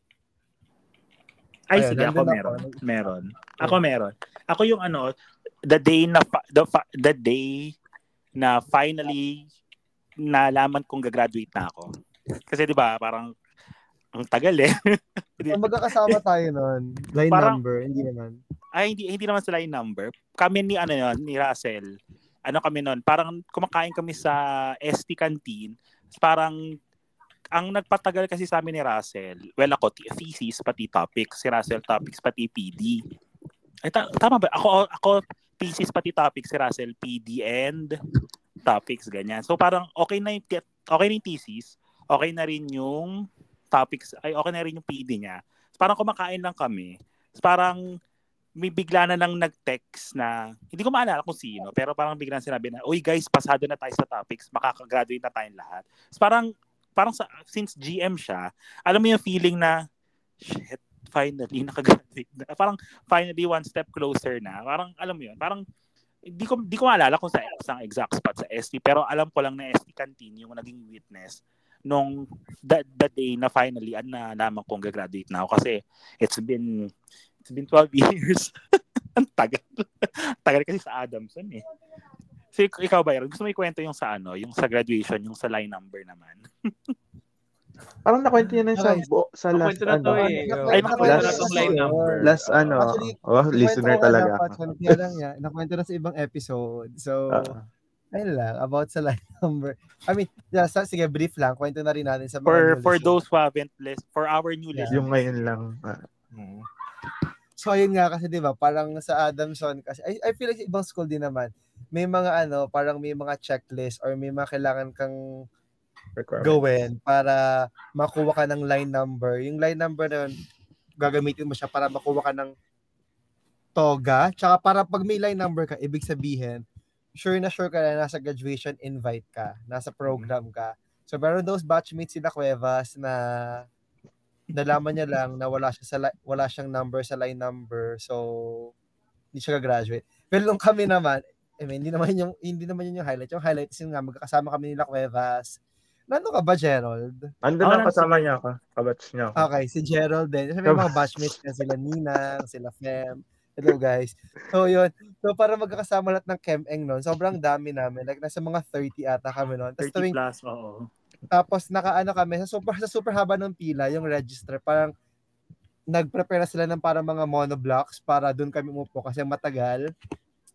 Ay, Ayun, sige, ako nandun ako. meron. Meron. Ako meron. Ako yung ano, the day na, the, the day na finally nalaman kong gagraduate na ako. Kasi di ba parang ang tagal eh. kung magkakasama tayo nun, line Parang- number, hindi naman. Ay, hindi, hindi naman sila yung number. Kami ni, ano yun, ni Russell, ano kami nun, parang kumakain kami sa ST Canteen. Parang, ang nagpatagal kasi sa amin ni Russell, well ako, thesis, pati topics, si Russell topics, pati PD. Ay, ta- tama ba? Ako, ako, thesis, pati topics, si Russell, PD and topics, ganyan. So parang okay na yung, okay na yung thesis, okay na rin yung topics, ay okay na rin yung PD niya. Parang kumakain lang kami. Parang may bigla na lang nag-text na, hindi ko maalala kung sino, pero parang biglang sinabi na, uy guys, pasado na tayo sa topics, makakagraduate na tayong lahat. So parang, parang sa, since GM siya, alam mo yung feeling na, shit, finally, nakagraduate na. Parang finally one step closer na. Parang, alam mo yun, parang, hindi ko, hindi ko maalala kung sa isang exact spot sa ST, pero alam ko lang na ST Canteen yung naging witness nung that, that day na finally an na naman kong gagraduate na ako kasi it's been it's been 12 years. Ang tagal. tagal kasi sa Adamson eh. So, ik- ikaw ba, Yaron? Gusto mo ikwento yung sa ano, yung sa graduation, yung sa line number naman? Parang nakwento niya na sa, bu- sa last, na to ano, eh. Ay, Nakwento na last- tong line number. last, ano, Actually, oh, listener talaga. Kaya lang yan. Nakwento na sa ibang episode. So, Oo. ayun lang. About sa line number. I mean, yeah, sa, sige, brief lang. Kwento na rin natin sa mga For new for those who haven't list, for our new Yeah. listeners. yung ngayon lang. Hmm. So, ayun nga kasi, di ba, parang sa Adamson kasi, I, I feel like sa ibang school din naman, may mga ano, parang may mga checklist or may mga kailangan kang. Gawin para makuha ka ng line number. Yung line number na yun, gagamitin mo siya para makuha ka ng toga. Tsaka para pag may line number ka, ibig sabihin, sure na sure ka na nasa graduation invite ka, nasa program ka. So, meron those batchmates sila Cuevas na nalaman niya lang na wala siya sa li- wala siyang number sa line number. So, hindi siya graduate Pero nung kami naman, I mean, hindi naman yung hindi naman yun yung highlight. Yung highlight is yung nga magkakasama kami nila Cuevas. Nandun ka ba, Gerald? Andun Oo, lang nandun kasama niya ako. Kabatch niya ako. Okay, si Gerald din. Kasi may mga batchmates na sila Ninang, sila Fem. Hello guys. So yun. So para magkakasama lahat ng Chem-Eng noon, sobrang dami namin. Like nasa mga 30 ata kami noon. Tapos 30 tuwing, plus, oo. tapos nakaano kami sa super sa super haba ng pila yung register. Parang nagprepare na sila ng para mga monoblocks para doon kami umupo kasi matagal.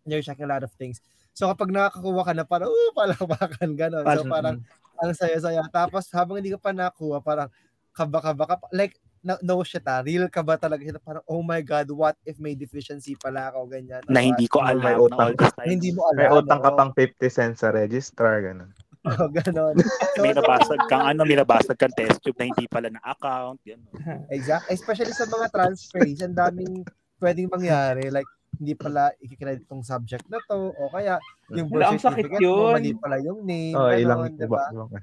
They're checking a lot of things. So kapag nakakakuha ka na parang, uh, palakbakan, gano'n. So parang, ang saya-saya. Tapos habang hindi ka pa nakuha, parang kaba-kaba ka. Like, no, no shit ah. Real ka ba talaga? Siya Parang, oh my God, what if may deficiency pala ako, ganyan. na hindi ko May alam na utang time. Hindi mo alam. May utang ka pang 50 cents sa registrar, gano'n. Oh, ganon. So, may nabasag kang ano, may nabasag kang test tube na hindi pala na account. Yan. Exact. Especially sa mga transfers, ang daming pwedeng mangyari. Like, hindi pala ikikredit tong subject na to o kaya yung birth certificate mo, mali pala yung name. Oh, ilang diba? ba?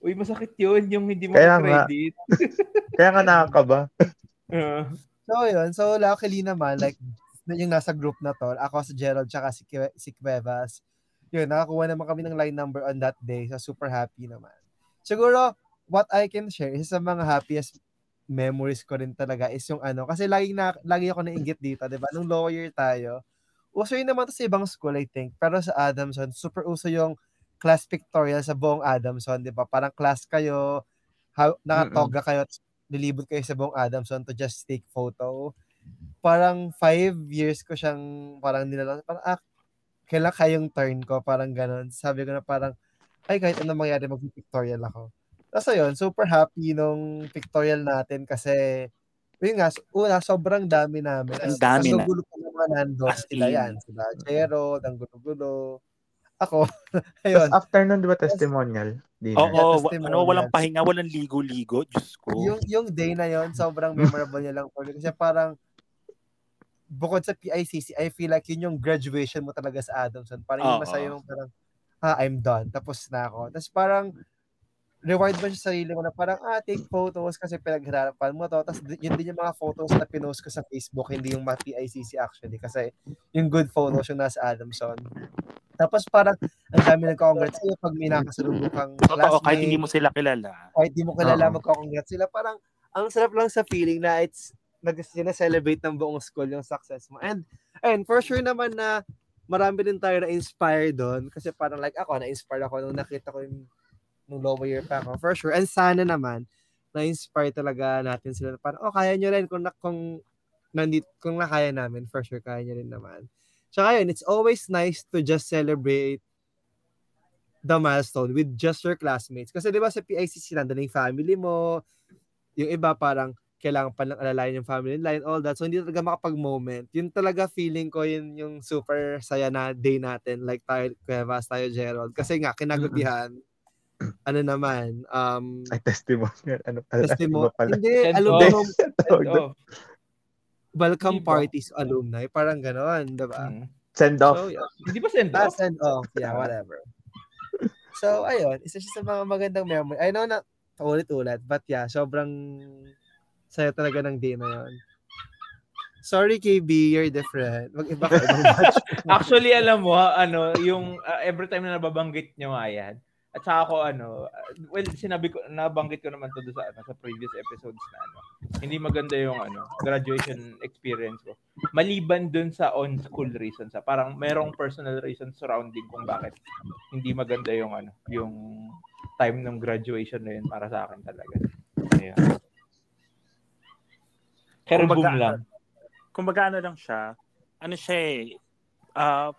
Uy, masakit yun yung hindi mo Kaya nga. credit. Kaya nga nakakaba. Uh, So, yun. So, luckily naman, like, yung nasa group na to, ako si Gerald tsaka si, Kue- si Cuevas, yun, nakakuha naman kami ng line number on that day. So, super happy naman. Siguro, what I can share is sa mga happiest memories ko rin talaga is yung ano, kasi lagi, na, lagi ako nainggit dito, di ba? Nung lower year tayo, uso yun naman to sa ibang school, I think. Pero sa Adamson, super uso yung class pictorial sa buong Adamson, di ba? Parang class kayo, ha, nakatoga kayo, at lilibot kayo sa buong Adamson to just take photo. parang five years ko siyang parang nilala. Parang, ah, kailan kayong turn ko? Parang ganun. Sabi ko na parang, ay, kahit ano mangyari, mag-pictorial ako. Tapos ayun, super happy nung pictorial natin kasi, yun nga, una, sobrang dami namin. Ang dami Ang na. gulo ko naman nando, As sila in. yan. Sila Gerald, ang gulo-gulo. Ako, ayun. Tapos after nun, di ba testimonial? Dinner. Oo, wa- testimonial. ano, walang pahinga, walang ligo-ligo. Diyos ko. yung yung day na yon sobrang memorable niya lang for me kasi parang bukod sa PICC, I feel like yun yung graduation mo talaga sa Adamson. Parang yung masaya yung parang, ah, I'm done. Tapos na ako. Tapos parang, reward mo sa sarili mo na parang, ah, take photos kasi pinaghirapan mo to. Tapos yun din yung mga photos na pinost ko sa Facebook, hindi yung mga PICC actually. Kasi yung good photos yung nasa Adamson. Tapos parang, ang dami nagka-congrats sa'yo pag may nakasalubong kang Totoo, kahit hindi classmate mo sila kilala. kahit di mo kilala, magkakongrats sila. Parang, ang sarap lang sa feeling na it's, nag celebrate ng buong school yung success mo. And, and for sure naman na marami din tayo na-inspire doon. Kasi parang like ako, na-inspire ako nung nakita ko yung nung lower year pa ako. For sure. And sana naman, na-inspire talaga natin sila. na Parang, oh, kaya nyo rin kung, na, kung, nandit, kung nakaya namin, for sure, kaya nyo rin naman. Tsaka yun, it's always nice to just celebrate the milestone with just your classmates. Kasi di ba sa PICC, nandun yung family mo, yung iba parang kailangan pa lang alalayan yung family line, all that. So, hindi talaga makapag-moment. Yun talaga feeling ko, yun yung super saya na day natin. Like tayo, Vaz, tayo, Gerald. Kasi nga, kinagabihan, ano naman, um, Ay, testimonial. Ano pala? testimony. Pala. Hindi, Send alumni. Oh. welcome Diba? parties, alumni. Parang gano'n, diba? Mm. Send off. So, yeah. Hindi ba send Ah, off? send off. Yeah, whatever. So, ayun. Isa siya sa mga magandang memory. I know na paulit-ulit, but yeah, sobrang saya talaga ng day na yun. Sorry, KB, you're different. Mag-iba ka. Actually, alam mo, ano, yung uh, every time na nababanggit nyo nga yan, at saka ako, ano, uh, well, sinabi ko, nabanggit ko naman to sa, ano, sa previous episodes na, ano, hindi maganda yung, ano, graduation experience ko. Maliban dun sa on-school reasons, ha, parang merong personal reasons surrounding kung bakit hindi maganda yung, ano, yung time ng graduation na yun para sa akin talaga. Ayan. Pero Kumbaga, boom lang. Kumbaga ano lang siya, ano siya eh, ah,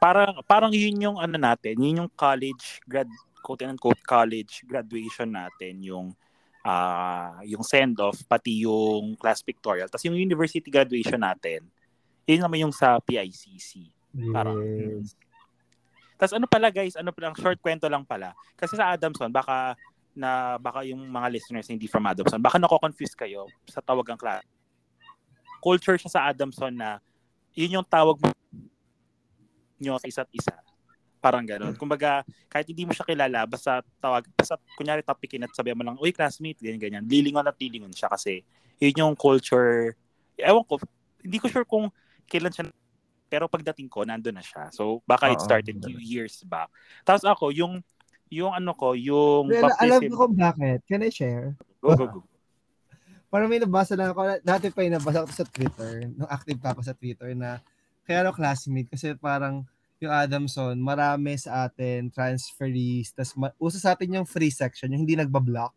parang, parang yun yung ano natin, yun yung college, grad, quote and unquote college graduation natin, yung ah yung send-off, pati yung class pictorial. Tapos yung university graduation natin, yun naman yung sa PICC. Parang, Yes. Tapos ano pala guys, ano pala, short kwento lang pala. Kasi sa Adamson, baka na baka yung mga listeners hindi from Adamson, baka nako-confuse kayo sa tawag ng class. Culture siya sa Adamson na yun yung tawag mo nyo sa isa't isa. Parang gano'n. Kumbaga, kahit hindi mo siya kilala, basta tawag, basta kunyari topikin at sabihan mo lang, uy, classmate, ganyan, ganyan. Lilingon at lilingon siya kasi yun yung culture. Ewan ko, hindi ko sure kung kailan siya pero pagdating ko, nandun na siya. So, baka it started few years back. Tapos ako, yung, yung ano ko, yung Well, alam baptism. ko kung bakit. Can I share? Go, go, go. Parang may nabasa lang ako. Dati pa yung nabasa ko sa Twitter. Nung active pa ako sa Twitter na kaya ako classmate kasi parang yung Adamson, marami sa atin transferees. Tapos ma- uso sa atin yung free section, yung hindi nagbablock.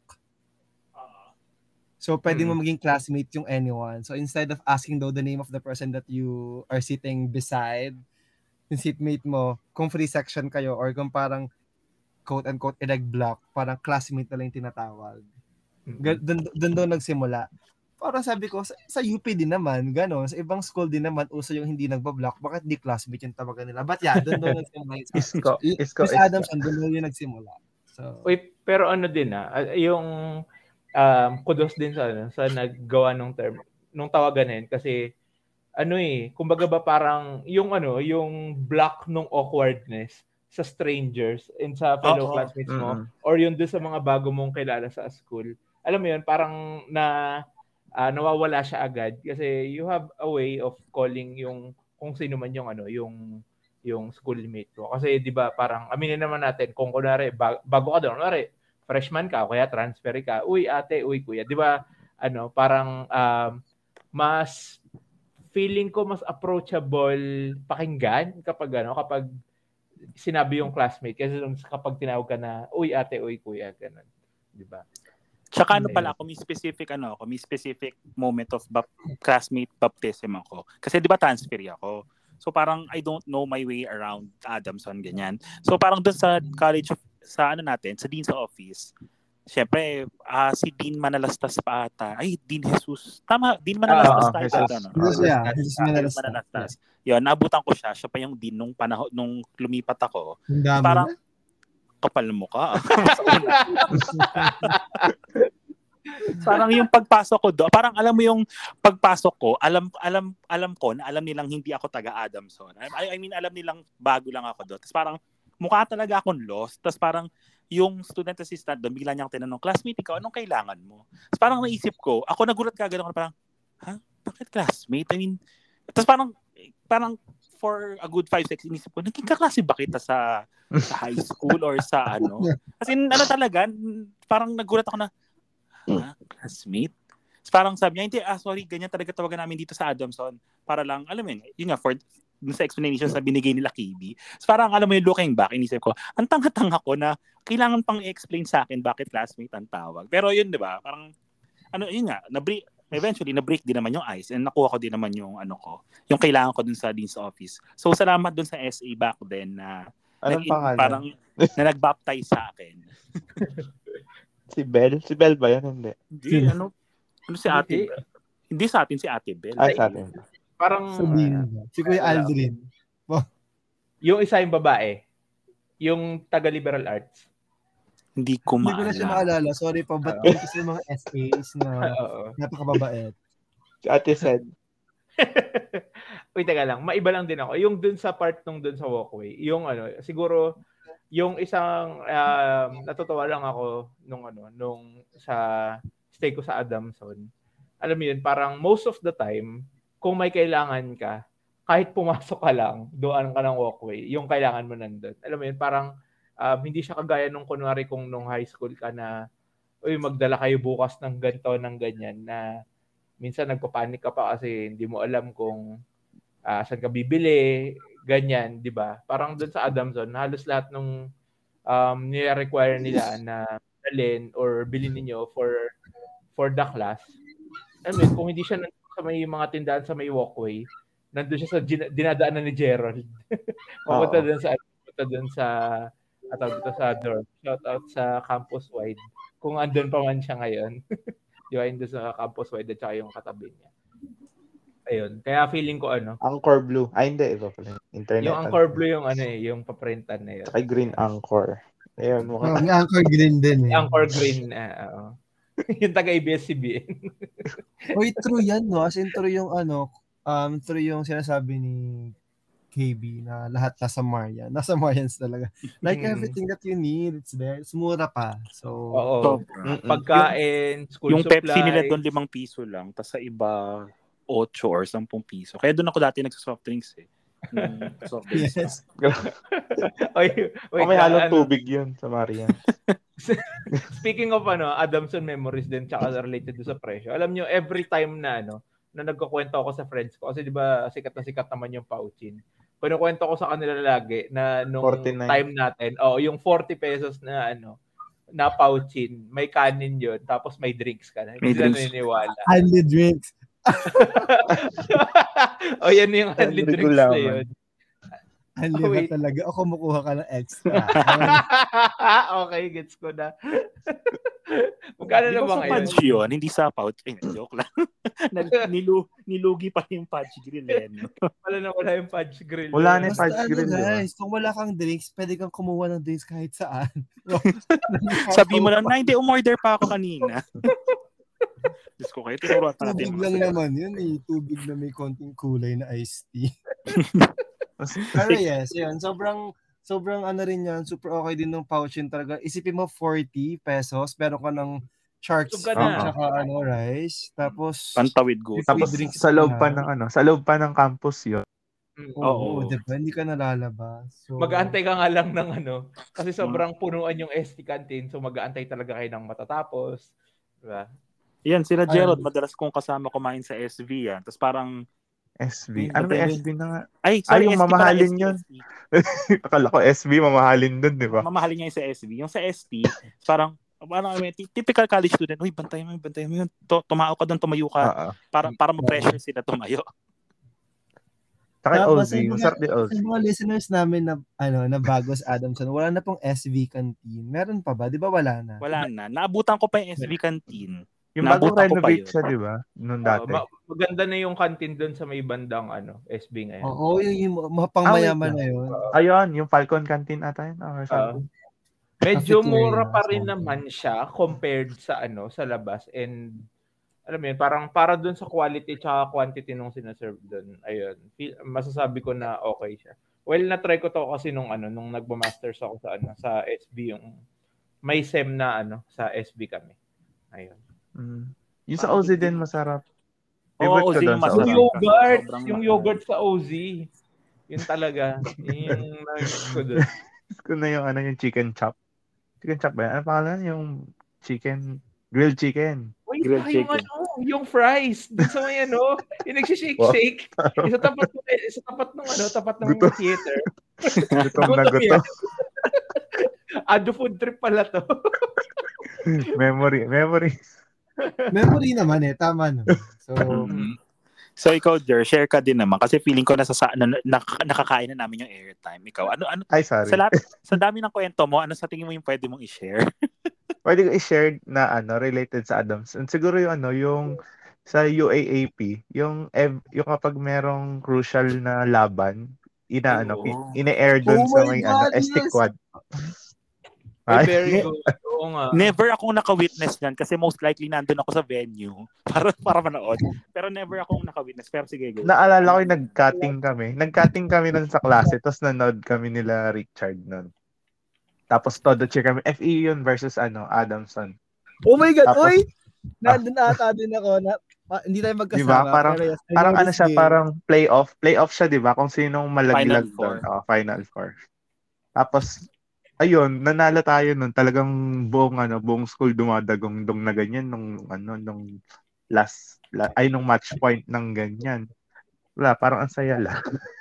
So, pwede mo maging classmate yung anyone. So, instead of asking though the name of the person that you are sitting beside, yung seatmate mo, kung free section kayo or kung parang quote-unquote block, parang classmate na lang yung tinatawag. Doon doon nagsimula. Parang sabi ko, sa, sa UP din naman, gano'n. Sa ibang school din naman, uso yung hindi nagbablock. Bakit di classmate yung tawagan nila? But yeah, doon doon nagsimula. yung sa- Isko. Isko. Miss Isko. Adamson, doon doon yung nagsimula. So, Uy, pero ano din ah, ah, yung um, kudos din sa ano, sa naggawa ng term, nung tawagan na yun kasi ano eh, kumbaga ba parang yung ano, yung block nung awkwardness sa strangers and sa fellow Oo. classmates mo Mm-mm. or yun doon sa mga bago mong kilala sa school. Alam mo yun, parang na ah, nawawala siya agad kasi you have a way of calling yung kung sino man yung ano, yung yung schoolmate mo. Kasi 'di ba, parang aminin naman natin kung kunwari ba- bago ka doon, kunwari freshman ka o kaya transfer ka, uy ate, uy kuya, 'di ba? Ano, parang um, mas feeling ko mas approachable pakinggan kapag ano, kapag sinabi yung classmate kasi kapag tinawag ka na, uy ate, uy kuya, ganun. 'Di ba? Tsaka ano pala, ako may specific ano, ako may specific moment of bap- classmate baptism ako. Kasi 'di ba transfer ako. So parang I don't know my way around Adamson ganyan. So parang doon sa college of, sa ano natin, sa dean's office. Syempre, ah, si Dean Manalastas pa ata. Ay, Dean Jesus. Tama, Dean Manalastas Oo, tayo Jesus. sa ano. Jesus, Oh, yeah. Jesus Ah, Manalas. Manalastas. Yun, nabutan ko siya. Siya pa yung Dean nung panahon, nung lumipat ako. Parang. Kapal mo ka. parang yung pagpasok ko do, parang alam mo yung pagpasok ko, alam alam alam ko na alam nilang hindi ako taga Adamson. I, I mean alam nilang bago lang ako do. Tapos parang mukha talaga akong lost. Tapos parang yung student assistant doon, bigla niyang tinanong, classmate, ikaw, anong kailangan mo? Tapos parang naisip ko, ako nagulat ka ako parang, ha? Bakit classmate? I mean, tapos parang, parang for a good five seconds, inisip ko, naging kaklase ba kita sa, sa high school or sa ano? Kasi ano talaga, parang nagulat ako na, ha? Classmate? Tapos parang sabi niya, hindi, ah, sorry, ganyan talaga tawagan namin dito sa Adamson. Para lang, alam mo yun, yun nga, for, dun sa explanation sa binigay nila KB. So parang alam mo yung looking back, inisip ko, ang tanga-tanga ko na kailangan pang i-explain sa akin bakit classmate ang tawag. Pero yun, di ba? Parang, ano, yun nga, na-break, eventually, na-break din naman yung ice and nakuha ko din naman yung ano ko, yung kailangan ko dun sa dean's office. So salamat dun sa SA back then na Anong nag- pangalan? parang na nag-baptize sa akin. Si Bell? Si Bell ba yan? Hindi. Hindi, ano, ano si Ate Hindi. Bell? Hindi sa atin si Ate Bell. Ay, sa atin. Parang, Sabihin mo. Si Kuya. Aldrin. yung isa yung babae, yung taga-liberal arts. Hindi ko Hindi ko na siya maalala. maalala. Sorry pa. Ba't Oo. kasi mga SAs na napakababait? Ate said, Uy, teka lang. Maiba lang din ako. Yung dun sa part nung dun sa walkway, yung ano, siguro, yung isang, um, natutuwa lang ako nung ano, nung sa stay ko sa Adamson. Alam mo yun, parang most of the time, kung may kailangan ka, kahit pumasok ka lang, doon ka ng walkway, yung kailangan mo nandun. Alam mo yun, parang um, hindi siya kagaya nung kunwari kung nung high school ka na, uy, magdala kayo bukas ng ganito, ng ganyan, na minsan nagpapanik ka pa kasi hindi mo alam kung ah, saan ka bibili, ganyan, di ba? Parang doon sa Adamson, halos lahat ng um, nire-require nila na dalhin or bilhin ninyo for for the class. I mean, kung hindi siya nandun sa may mga tindahan sa may walkway, nandun siya sa dinadaanan ni Gerald. Pupunta Oo. doon sa pupunta doon sa at dito sa dorm. Shout out sa campus wide. Kung andun pa man siya ngayon. Ba, doon sa campus wide at saka yung katabi niya. Ayun. Kaya feeling ko ano, Anchor Blue. Ay, hindi. Iba pala. Internet. yung Anchor Blue yung ano eh, yung paprintan na yun. Saka Green Anchor. Ayun, Oh, mukha. may Anchor Green din eh. Anchor Green. ah, oo. yung taga ABS-CBN. Uy, true yan, no? As in, true yung ano, um, true yung sinasabi ni KB na lahat nasa Marian. Nasa Marians talaga. Like Mm. everything that you need, it's there. It's mura pa. So, Oo. Sobra. Mm-mm. Pagkain, school yung supplies. Pepsi nila doon limang piso lang, tapos sa iba 8 or 10 piso. Kaya doon ako dati nagsa-soft drinks eh. Nung soft drinks. yes. Oy, Oh, may halong ano, tubig yun sa Marian. Speaking of ano, Adamson memories din tsaka related do sa presyo. Alam nyo, every time na ano, na nagkukwento ako sa friends ko, kasi di ba sikat na sikat naman yung Pouchin. Kinukwento ko sa kanila lagi na nung 49. time natin, oh, yung 40 pesos na ano, na Pouchin, may kanin yun, tapos may drinks ka na. May Hindi sila drinks. naniniwala. Handy drinks. o yan yung handly Handly drinks na yun. Handy Oh, wait. talaga? O kumukuha ka ng extra. okay, gets ko na. Magkano na ba ngayon? fudge yun? Hindi sa pouch. Ay, joke lang. Nilu, nilugi pa yung fudge grill eh. no? Wala na wala yung fudge grill. Wala na yung fudge ano grill, guys, kung wala kang drinks, pwede kang kumuha ng drinks kahit saan. Sabi mo lang, na hindi, umorder pa ako kanina. Diyos ko kayo, tinuruan natin. Tubig lang naman yun eh. Tubig na may konting kulay na iced tea. Pero yes, yun. Sobrang, sobrang ano rin yan. Super okay din ng pouch yun talaga. Isipin mo 40 pesos. Meron ka ng ka food, na. tsaka ano, rice. Tapos, Pantawid go. Tapos drinks sa loob pa ng ano, sa loob pa ng campus yun. Mm. oo, Oo. diba? Hindi ka nalalabas. So, Mag-aantay ka nga lang ng ano. Kasi sobrang punuan yung ST canteen. So mag-aantay talaga kayo ng matatapos. Diba? Yan, sila Ay. Gerald, madalas kong kasama kumain sa SV yan. Tapos parang, SB. Yung Ano ba. SB na nga? ay, sorry, yung SV pala, mamahalin yun. Akala ko SB, mamahalin dun, di ba? Mamahalin niya yung sa SV. Yung sa ST, parang, Parang ty- typical college student, uy, bantayan mo, yun, bantayan mo yun. To, tumao ka doon, tumayo ka. Oo. para para ma-pressure sila tumayo. Saka Tapos, OZ. Masarap din OZ. Sa mga listeners namin na ano na bago sa Adamson, wala na pong SV canteen. Meron pa ba? Di ba wala na? Wala na. Naabutan ko pa yung SV canteen. Yung bagong renovate siya, di ba? Oo, dati. ma- maganda na yung canteen doon sa may bandang ano, SB ngayon. Oo, yung, yung mga pangmayaman na yun. Ayun, yung Falcon Canteen ata yun. Or something. Medyo Cafeteria, mura pa rin naman siya compared sa ano sa labas and alam mo yun, parang para doon sa quality tsaka quantity nung sinaserve doon. Ayun. Feel, masasabi ko na okay siya. Well, na-try ko to kasi nung ano, nung nagba-masters ako sa ano, sa SB yung may SEM na ano, sa SB kami. Ayun. Mm. Yung sa OZ din masarap. Oo, ko OZ yung sa masarap. Yung yogurt, Sobrang yung yogurt sa OZ. Yun talaga. Yun yung ko doon. na yung ano yung chicken chop. Chicken chop ba yan? Ano pangalan? Yung chicken, grilled chicken. Uy, Grilled yung, chicken. ano, yung fries. Doon sa may ano, yung nagsishake-shake. Isa tapat ng, isa tapat ng ano, tapat ng Gutom. theater. Gutom na gutom. Ado food trip pala to. memory, memory. Memory naman eh, tama no. So, Mhm. So ikaw, Der, share ka din naman kasi feeling ko nasa sa, na, nak- nakakain na namin yung airtime. Ikaw, ano ano Ay, sorry. sa lahat, sa dami ng kwento mo, ano sa tingin mo yung pwede mong i-share? Pwede ko i-share na ano, related sa Adams. And siguro yung ano, yung sa UAAP, yung ev- yung kapag merong crucial na laban, ina ano, Oo. i- ine-air doon Oh sa may ano, God, ST yes! quad. Ay, very good. Oo nga. Never akong naka-witness yan kasi most likely nandun ako sa venue para para manood. Pero never akong naka-witness. Pero sige, go. naalala ko yung nag-cutting kami. Nag-cutting kami nun sa klase, tapos nanood kami nila Richard nun. Tapos todo cheer kami. FE yun versus ano, Adamson. oh my God, Tapos- oy! Nandun ata din ako na ah, hindi tayo magkasama. Diba? Parang- pero yes, Parang ano siya, game. parang playoff. Playoff siya, di ba? Kung sinong malaglag Final four. doon. Oh, final four. Tapos, ayun, nanalo tayo nun. Talagang buong, ano, buong school dumadagong dong na ganyan nung, ano, nung last, la, ay, nung match point ng ganyan. Wala, parang ang saya lang.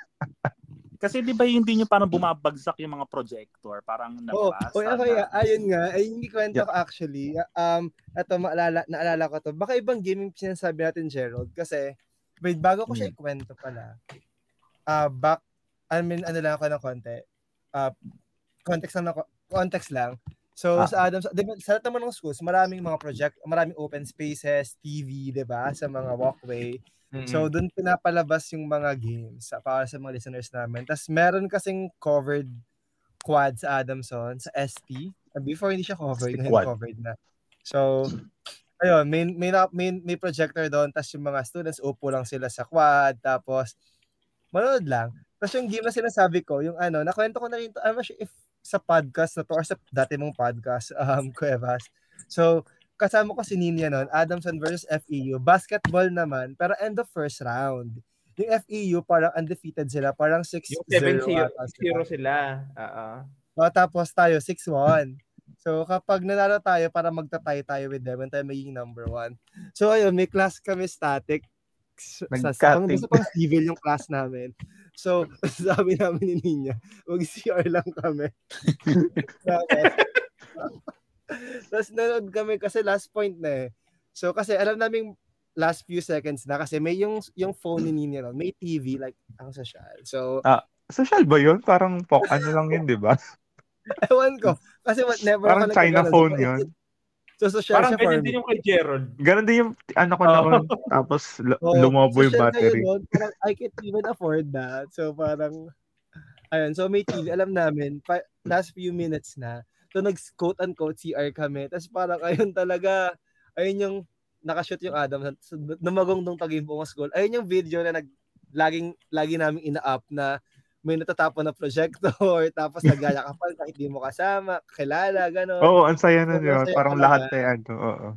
Kasi di ba hindi nyo parang bumabagsak yung mga projector? Parang Oh, nabasa oh, okay, na- ayun nga, ayun yung kwento Yeah. ko actually. Um, ito maalala, naalala ko to. Baka ibang gaming sinasabi natin, Gerald, kasi wait, bago ko siya ikwento pala. Ah, back I mean, ano lang ako ng konti. Ah, context lang ako, context lang. So, Ah. sa Adams, di ba, sa lahat naman ng schools, maraming mga project, maraming open spaces, TV, di ba, sa mga walkway. Mm-mm. So, doon pinapalabas yung mga games sa, para sa mga listeners namin. Tapos, meron kasing covered quad sa Adamson, sa ST. Before, hindi siya covered. Ngayon, quad. covered na. So, ayun, may, may, na- may, may projector doon. Tapos, yung mga students, upo lang sila sa quad. Tapos, manood lang. Tapos, yung game na sinasabi ko, yung ano, nakwento ko na rin to, I'm not sure if sa podcast na to or sa dati mong podcast, um, Cuevas. So, kasama ko si Ninya noon, Adamson versus FEU. Basketball naman, pero end of first round. Yung FEU, parang undefeated sila. Parang 6-0. Yung 7-0 ata sila. sila. Oo. O, tapos tayo, 6-1. So, kapag nanalo tayo, para magtatay tayo with them, and tayo magiging number one. So, ayun, may class kami static. Sa, sa, pang, Nag-cutting. basta pang civil yung class namin. So, sabi namin ni Ninya, mag-CR lang kami. Tapos, nanood kami kasi last point na eh. So kasi alam namin last few seconds na kasi may yung yung phone ni Nina nun, may TV like ang social. So Social ba yun? Parang pok, ano lang yun, di ba? ewan ko kasi what, never Parang China phone So, yun. So social Parang ganyan din yung kay Gerald. Ganon din yung, ano ko naman, tapos lu- Oo, lumobo yung battery. nun, parang I can't even afford that. So parang ayun, so may TV alam namin pa, last few minutes na. So nag quote unquote CR kami. Tapos parang ayun talaga ayun yung nakashoot yung Adam sa namagong dong taging buong school. Ayun yung video na nag laging lagi naming ina-up na may natatapon na projector tapos nagaya ka pa kahit di mo kasama, kilala, gano'n. Oo, ang saya nun Sobrang yun. Parang lahat eh, ano, oo.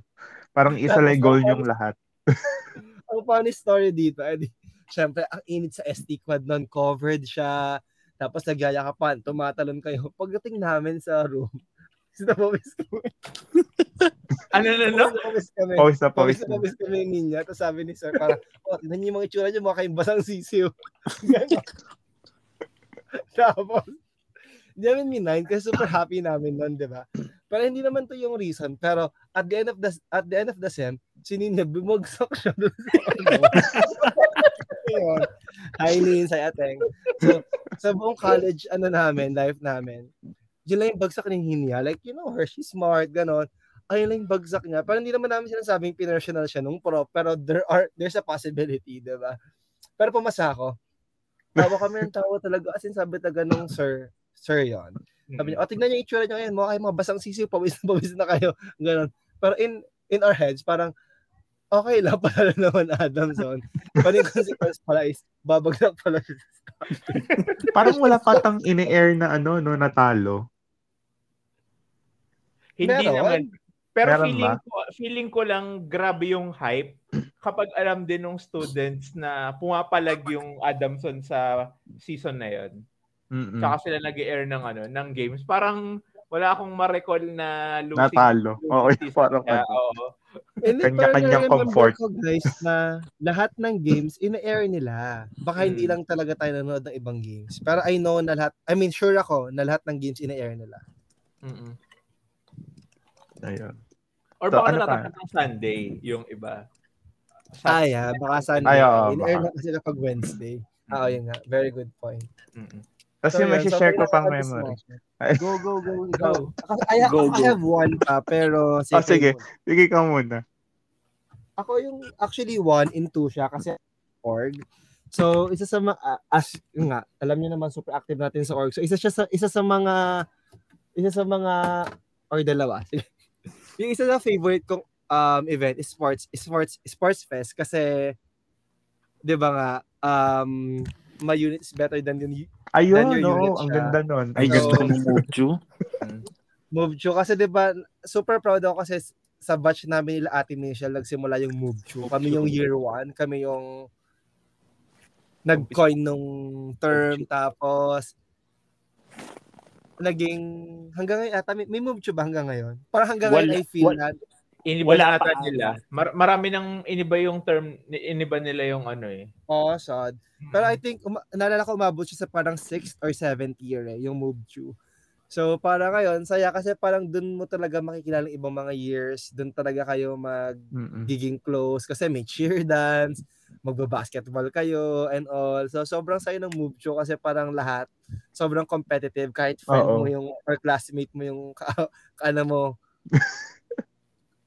Parang isa lang goal yung lahat. ang funny story dito, edi, syempre, ang init sa SD quad nun, covered siya, tapos nagyaya ka pa, tumatalon kayo. Pagdating namin sa room, sinapawis kami. Ano, ano, ano? Sinapawis kami. Pawis na Pawis pawis na na. pawis kami ninya. Tapos sabi ni sir, parang, oh, tignan niyo yung mga itsura niyo, mukha kayong basang sisiw. Tapos, hindi namin minine kasi super happy namin nun, di ba? Pero hindi naman to yung reason. Pero at the end of the at the end of the sem, si Nina bumagsak siya doon ano. Hi, Nin, sa ateng. So, sa buong college, ano namin, life namin, yun lang yung bagsak ni Hinya. Like, you know her, she's smart, ganon. Ayun lang yung bagsak niya. Parang hindi naman namin sinasabing pinarsional siya nung pro, pero there are, there's a possibility, di ba? Pero pumasa ako. Tawa kami ng tawa talaga. As in, sabi talaga nung sir, sir yon Sabi niya, oh, tignan niyo yung itsura niyo ngayon. Mukha kayo mga basang sisiw, pawis na pawis na kayo. Ganon. Pero in in our heads, parang, okay lang pala naman Adamson. Pero yung consequence pala is, babagsak pala siya. Parang wala patang ini-air na ano, no, natalo. Hindi Meron. naman. Pero Meron feeling ba? ko, feeling ko lang grabe yung hype kapag alam din ng students na pumapalag yung Adamson sa season na yon. Mm-mm. Tsaka sila nag-air ng ano, ng games. Parang wala akong ma-recall na losing. Natalo. Oo, season parang niya. ano. Oo. Hindi, Kanya-kanyang comfort. ko guys na lahat ng games ina-air nila. Baka hindi Mm. lang talaga tayo nanonood ng ibang games. Pero I know na lahat, I mean sure ako na lahat ng games ina-air nila. Mm-mm. Ayun. Or So, baka ano pa? natatakot ng Sunday yung iba. Ah, yeah, baka Sunday. Ay, oo, in-air baka. na kasi kapag Wednesday. Ah, yun nga. Very good point. Mm-mm. Tapos So, yung may share ko pang memory. Go, go, go. Ikaw. I, I, Go, I go. have one pa, pero Oh, sige. muna. Sige ka muna. Ako yung actually one in two siya kasi org. So, isa sa mga, ah, as, yun nga, alam niyo naman super active natin sa org. So, isa siya sa, isa sa mga, isa sa mga, or dalawa. Sige. yung isa sa favorite kong um, event is sports, is sports, sports fest kasi, di ba nga, um, my unit is better than yung Ayun, Then your unit no, ang ganda nun. Ay, So- gusto ko ng Mojo. Move Chu. Kasi di ba super proud ako kasi sa batch namin nila Ate Michelle nagsimula yung Move Chu. Kami yung year one. Kami yung nag-coin nung term. Tapos naging hanggang ngayon ata may, may Move Chu ba hanggang ngayon? Parang hanggang Wala- ngayon I feel wala- na Iniba Wala na ata pa. nila. Mar- marami nang iniba yung term, iniba nila yung ano eh. oh, sad. Pero I think uma- naalala ko umabot siya sa parang 6th or 7th year eh, yung Move Chu. So para ngayon, saya kasi parang dun mo talaga makikilala yung ibang mga years. Dun talaga kayo mag Mm-mm. giging close kasi may cheer dance, magba-basketball kayo and all. So sobrang sayo ng move show kasi parang lahat sobrang competitive kahit friend Oo. mo yung or classmate mo yung ka, ka- ano mo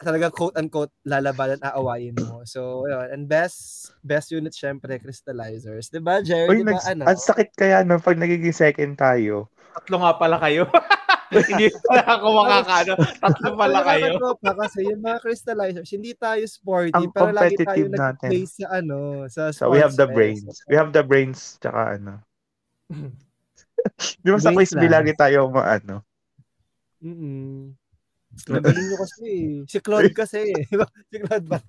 talaga quote unquote lalabanan aawayin mo. So yun. and best best unit syempre crystallizers. 'Di ba Jerry? Uy, 'Di ba nags- ano? ang sakit kaya no pag nagiging second tayo. Tatlo nga pala kayo. Hindi pala ako makakano. Tatlo pala kayo. nakakatropa kasi yung mga crystallizers, hindi tayo sporty, Ang pero lagi tayo competitive nag-play natin. sa ano, sa So we have the brains. We have the brains tsaka ano. Di ba sa quiz lagi tayo maano? Mm. Nagaling nyo kasi. eh. Si Claude kasi. eh. Di ba? si Claude ba?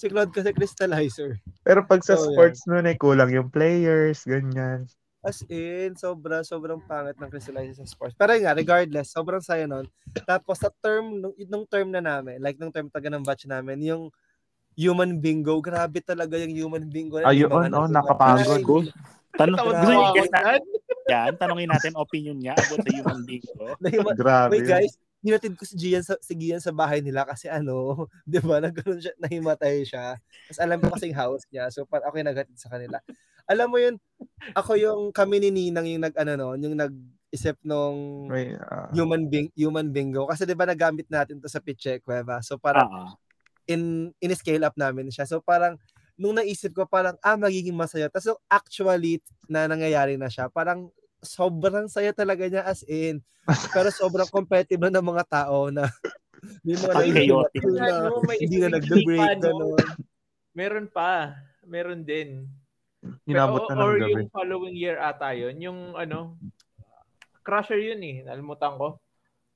Si Claude kasi crystallizer. Pero pag sa So, sports noon eh kulang yung players, ganyan. As in, sobra, sobrang pangit ng crystallizer sa sports. Pero yun nga, regardless, sobrang saya nun. Tapos sa term, nung, nung term na namin, like nung term taga ng batch namin, yung human bingo, grabe talaga yung human bingo. Ayun, mga oh, nag- nakapagod. Ay, Tanong, gusto niyo yan? Tanongin natin opinion niya about sa human yung- Grabe. Wait guys, hinatid ko si Gian sa, si Gian sa bahay nila kasi ano, 'di ba, nagkaroon siya, nahimatay siya. Tapos alam ko kasing house niya. So par ako yung naghatid sa kanila. Alam mo yun, ako yung kami ni Ninang yung nag ano no, yung nag-isip nung May, ah, human bing human bingo kasi 'di ba nagamit natin to sa Piche Cueva. So parang Ah, in in scale up namin siya. So parang nung naisip ko parang ah magiging masaya. Tapos so, actually na nangyayari na siya. Parang sobrang saya talaga niya as in. Pero sobrang competitive na ng mga tao na may mga chaotic. na, Ano, hindi na nagbe-break pa, no? Meron pa. Meron din. inabot na or ng gabi. yung following year ata yun. Yung ano, Crusher yun eh. Nalimutan ko.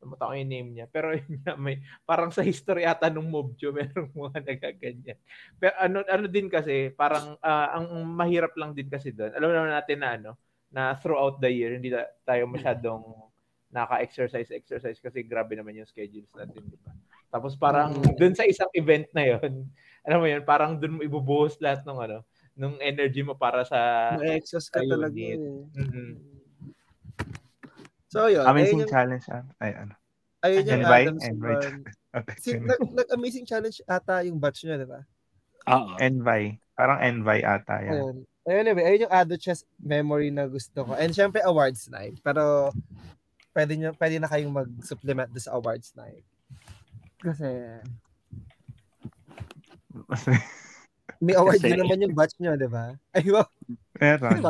Nalimutan ko yung name niya. Pero yun nga, may, parang sa history ata nung Mobjo, merong mga nagaganyan. Pero ano, ano din kasi, parang ah, ang mahirap lang din kasi doon. Alam naman natin na ano, na throughout the year, hindi ta- tayo masyadong naka-exercise, exercise kasi grabe naman yung schedules natin, di ba? Tapos parang Mm. doon sa isang event na yon alam mo yun, parang doon mo ibubuhos lahat ng ano, nung energy mo para sa Ma-exhaust ka talaga. yun. eh. Mhm. So yun. Amazing ayun yung, challenge. ah. Ay, ano. Ayun yung Envy? Adams Envy. one. Si, nag, nag-amazing challenge ata yung batch nyo, di ba? Oo. Envy. Parang envy ata yan. Ayun. Anyway, ayun yung Ado Chess memory na gusto ko. And syempre, awards night. Pero, pwede, nyo, pwede na kayong mag-supplement sa awards night. Kasi, may award Kasi- din naman yung batch nyo, di ba? Ay, wow. meron.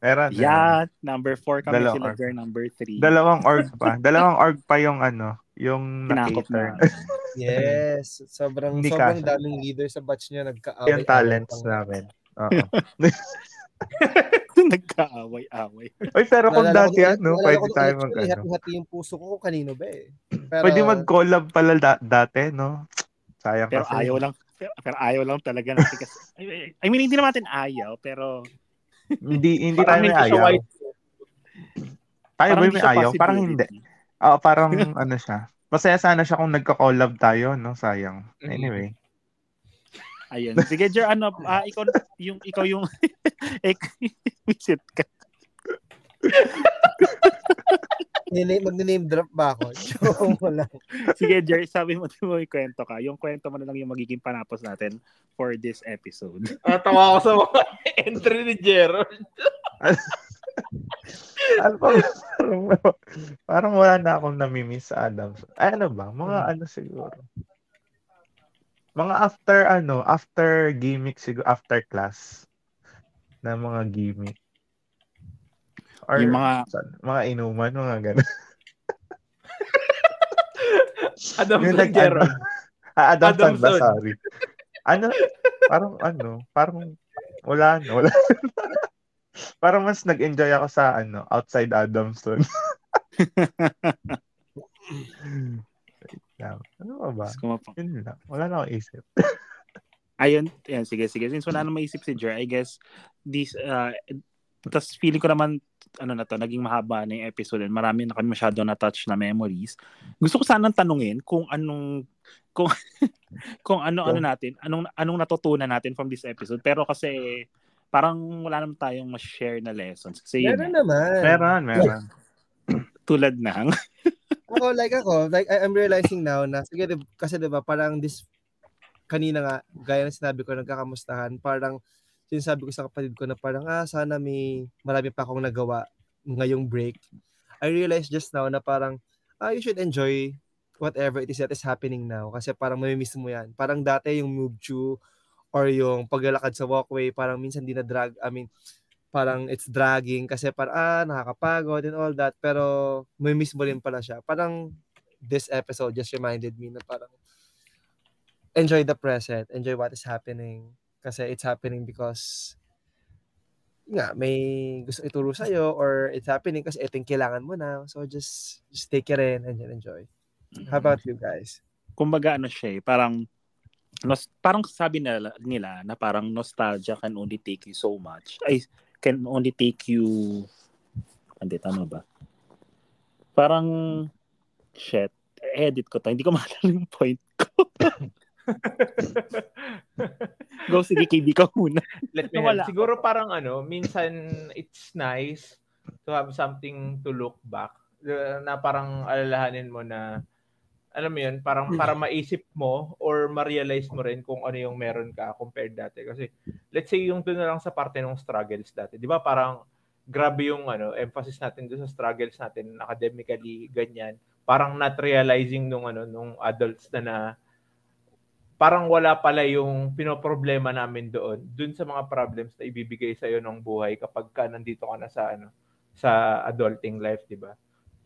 Meron. Yeah, number 4 kami Dalawa. sila girl, number 3. Dalawang org pa. Dalawang org pa yung ano, yung Kinakop na na. Yes. Sobrang, Hindi sobrang kasha. daming leader sa batch nyo. Nagka-away. yung talents namin. Oo. Nagkaaway-away. Uy, pero kung Naalala ko dati nung- ano, pwede ko tayo mag ano. Hati-hati yung puso ko kung kanino ba eh. Pero, Pwede mag-collab pala da- dati, no? Sayang Pero kasi. ayaw lang. Pero, pero ayaw lang talaga natin kasi. I mean, hindi naman natin ayaw, pero Hindi, hindi tayo may ayaw. white. Tayo ba may ayaw? Parang hindi. Oo, parang ano siya. Masaya sana siya kung nagka-collab tayo, no? Sayang. Mhm. Anyway. Ayun. Sige, Jer, ano, ah, ikaw, yung, ikaw yung, visit ka. Mag-name drop ba ako? Joke mo lang. Sige, Jer, sabi mo, mo yung kwento ka. Yung kwento mo na lang yung magiging panapos natin for this episode. Ah, tawa ako sa mga entry ni Gerald. ano pa, parang, parang wala na akong namimiss sa Adams. Ay, ano ba? Mga ano siguro. Mga after ano, after gimmick siguro, after class na mga gimmick. Or yung mga, saan? mga inuman, mga gano'n. Adam Yung sa nag- Gerald. Ah, Adam Adamson. Sandler, sorry. Ano, parang ano, parang wala na, wala. parang mas nag-enjoy ako sa ano, outside Adamson. Lang. Ano ba ba? Yun lang. Wala na akong isip. Ayun, yan, sige, sige. Since wala na maisip si Jer, I guess, this, uh, tas feeling ko naman, ano na to, naging mahaba na yung episode and marami na kami masyado na-touch na memories. Gusto ko sanang tanungin kung anong, kung, kung ano, ano natin, anong, anong natutunan natin from this episode. Pero kasi, parang wala naman tayong ma-share na lessons. Kasi yun, Meron naman. Meron, meron. tulad ng, Ako, like ako, like I- I'm realizing now na, sige, di- kasi diba, parang this, kanina nga, gaya ng sinabi ko, nagkakamustahan, parang, sinasabi ko sa kapatid ko na parang, ah, sana may marami pa akong nagawa ngayong break. I realized just now na parang, ah, you should enjoy whatever it is that is happening now. Kasi parang mamimiss mo yan. Parang dati yung move to or yung paglalakad sa walkway, parang minsan di na drag, I mean, parang it's dragging kasi parang ah, nakakapagod and all that. Pero may miss mo rin pala siya. Parang this episode just reminded me na parang enjoy the present, enjoy what is happening. Kasi it's happening because nga, may gusto ituro sa'yo or it's happening kasi ito kailangan mo na. So just just take it in and enjoy. How about you guys? kumbaga ano siya eh, parang, nos, parang sabi nila, nila na parang nostalgia can only take you so much. Ay, can only take you, hindi, tama ba? Parang, shit, edit ko to. Hindi ko maalala yung point ko. Go, sige, KB ka muna. Let me help. Siguro parang ano, minsan it's nice to have something to look back na parang alalahanin mo na alam mo yun, parang para maisip mo or ma-realize mo rin kung ano yung meron ka compared dati. Kasi let's say yung doon na lang sa parte ng struggles dati. Di ba parang grabe yung ano, emphasis natin doon sa struggles natin academically, ganyan. Parang not realizing nung ano, nung adults na na parang wala pala yung pinoproblema namin doon, doon sa mga problems na ibibigay sa iyo ng buhay kapag ka nandito ka na sa ano, sa adulting life, 'di ba?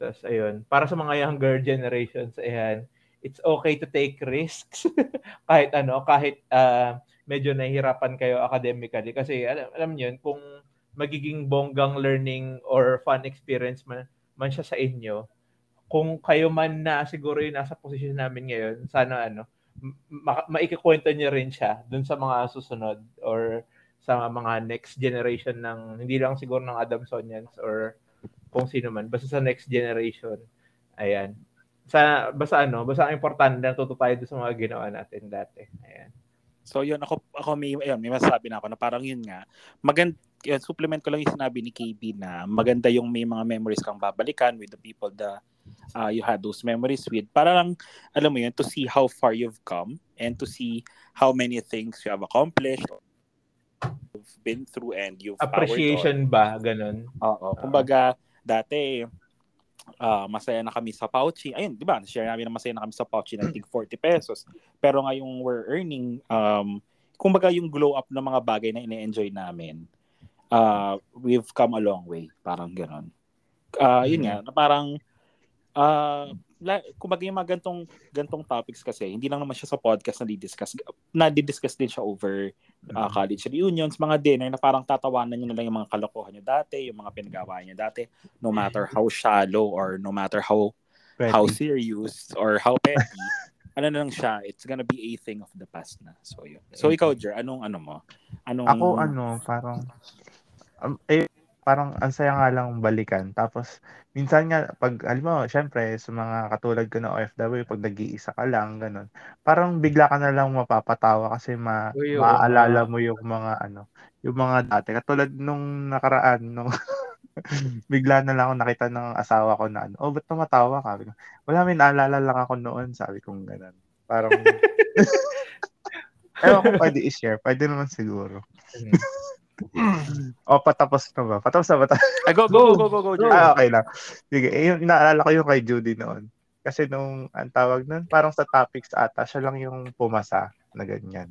Tapos ayun, para sa mga younger generations, ayan, it's okay to take risks. Kahit ano, kahit uh, medyo nahihirapan kayo academically. Kasi alam, alam niyo yun, kung magiging bonggang learning or fun experience man, man siya sa inyo, kung kayo man na siguro yung nasa posisyon namin ngayon, sana ano, ma- maikikwento niyo rin siya dun sa mga susunod or sa mga next generation ng hindi lang siguro ng Adamsonians or kung sino man basta sa next generation ayan sa basta ano basta ang importante na natuto tayo sa mga ginawa natin dati ayan So yun, ako, ako may, ayun, may masasabi na ako na parang yun nga, magand, yun, supplement ko lang yung sinabi ni KB na maganda yung may mga memories kang babalikan with the people the uh, you had those memories with. Para lang, alam mo yun, to see how far you've come and to see how many things you have accomplished, you've been through and you've Appreciation ba? Ganon. Oo. Kumbaga, dati, uh, masaya na kami sa Pouchy. Ayun, di ba? Share namin na masaya na kami sa Pouchy ng tig 40 pesos. Pero ngayong we're earning, um, kumbaga yung glow up ng mga bagay na ine-enjoy namin, uh, we've come a long way. Parang ganon. Uh, yun nga, na parang, uh, kumbaga yung mga gantong, gantong topics kasi, hindi lang naman siya sa podcast na di-discuss. Na-discuss din siya over uh, college reunions, mga dinner na parang tatawanan nyo na lang yung mga kalokohan nyo dati, yung mga pinagawa nyo dati, no matter how shallow or no matter how petty. how serious or how petty, ano na lang siya, it's gonna be a thing of the past na. So, yun. So, ikaw, Jer, anong ano mo? Anong... Ako, ano, parang, um, eh, parang ang saya nga lang balikan. Tapos, minsan nga, pag, alam mo, syempre, sa mga katulad ko na OFW, pag nag-iisa ka lang, ganun, parang bigla ka na lang mapapatawa kasi ma, Uy, maaalala mo yung mga, ano, yung mga dati. Katulad nung nakaraan, nung bigla na lang ako nakita ng asawa ko na ano, oh, ba't tumatawa ka? Wala, may naalala lang ako noon, sabi kong ganun. Parang, ewan ko pwede i-share, pwede naman siguro. O, patapos na ba? Patapos na ba? Ay, go, go, go, go, go, go. Ah, okay lang. Sige, eh, yung, naalala ko yung kay Judy noon. Kasi nung, ang tawag nun, parang sa topics ata, siya lang yung pumasa na ganyan.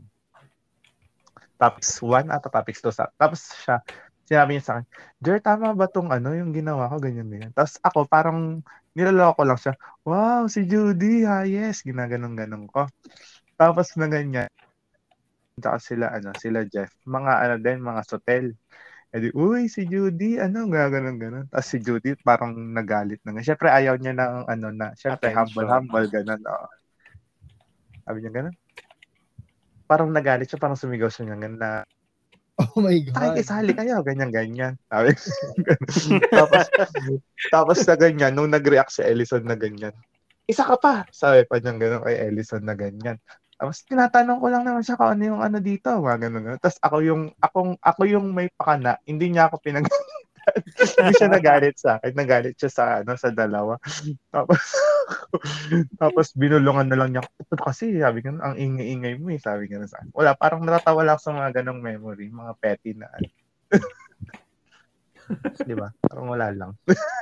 Topics 1 ata topics 2 sa. Tapos siya, sinabi niya sa akin, Jer, tama ba tong ano, yung ginawa ko, ganyan, ganyan. Tapos ako, parang, nilaloko ko lang siya, wow, si Judy, ha, yes, ginaganon-ganon ko. Tapos na ganyan, Tsaka sila, ano, sila Jeff. Mga, ano din, mga sotel. E di, uy, si Judy, ano, gano'n, gano'n. Tapos si Judy parang nagalit na nga. Siyempre, ayaw niya ng, ano, na, siyempre, humble, humble, gano'n. Oh. Sabi niya gano'n. Parang nagalit siya, parang sumigaw siya nga na, Oh my God. Ay, isali kayo, ganyan-ganyan. Sabi, tapos, tapos na ganyan, nung nag-react si Ellison na ganyan, isa ka pa, sabi pa niya gano'n kay Ellison na ganyan. Tapos tinatanong ko lang naman siya kung ano yung ano dito, mga ganun. Tapos ako yung akong ako yung may pakana, hindi niya ako pinag hindi siya nagalit sa akin, nagalit siya sa ano sa dalawa. Tapos tapos binulungan na lang niya. Ito kasi sabi ko, ang ingay-ingay mo eh, sabi ko sa akin. Wala, parang natatawa lang sa mga ganong memory, mga petty na ano. Di ba? Parang wala lang.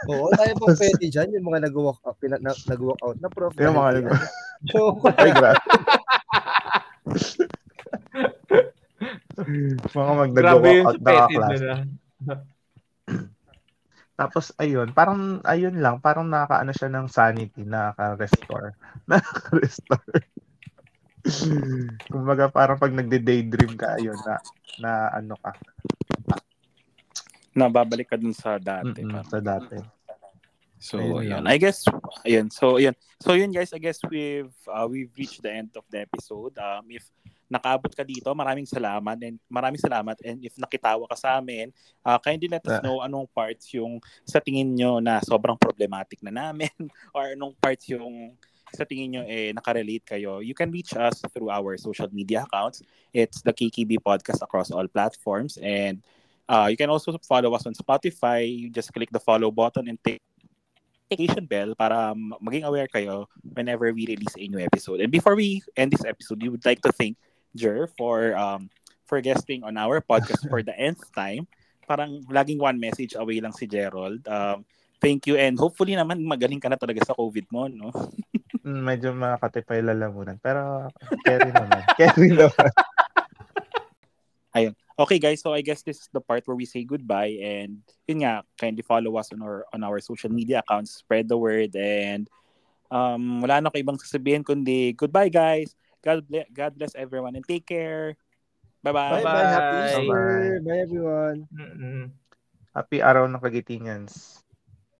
Oo, tayo pang petty dyan, yung mga nag-walk out, na, nag-walk out na prof. Yung mga nag Ay, grabe. Mga mag-walk out na class. Tapos, ayun, parang, ayun lang, parang nakakaano siya ng sanity, nakaka-restore. Nakaka-restore. Kumbaga, parang pag nagde-daydream ka, ayun, na, na ano ka, Nababalik ka dun sa dati. Mm-hmm, sa dati. So, ayun. I guess, ayun. So, ayun. So, yun guys, I guess we've uh, we've reached the end of the episode. Um, if nakaabot ka dito, maraming salamat and maraming salamat and if nakitawa ka sa amin, uh, kindly let us know anong parts yung sa tingin nyo na sobrang problematic na namin or anong parts yung sa tingin nyo eh nakarelate kayo. You can reach us through our social media accounts. It's the KKB Podcast across all platforms and Uh, you can also follow us on Spotify. You just click the follow button and take notification bell para maging aware kayo whenever we release a new episode. And before we end this episode, we would like to thank Jer for um for guesting on our podcast for the nth time. Parang laging one message away lang si Gerald. Um, thank you and hopefully naman magaling ka na talaga sa COVID mo, no? Mm, medyo makatipay lalamunan. Pero carry naman. carry naman. Ayun. Okay guys, so I guess this is the part where we say goodbye and yun nga, kindly follow us on our on our social media accounts, spread the word and um wala na ko ibang sasabihin kundi goodbye guys. God bless, God bless everyone and take care. Bye-bye. Bye-bye. Happy Easter. Bye, everyone. Mm-hmm. Happy araw ng Kagitingans.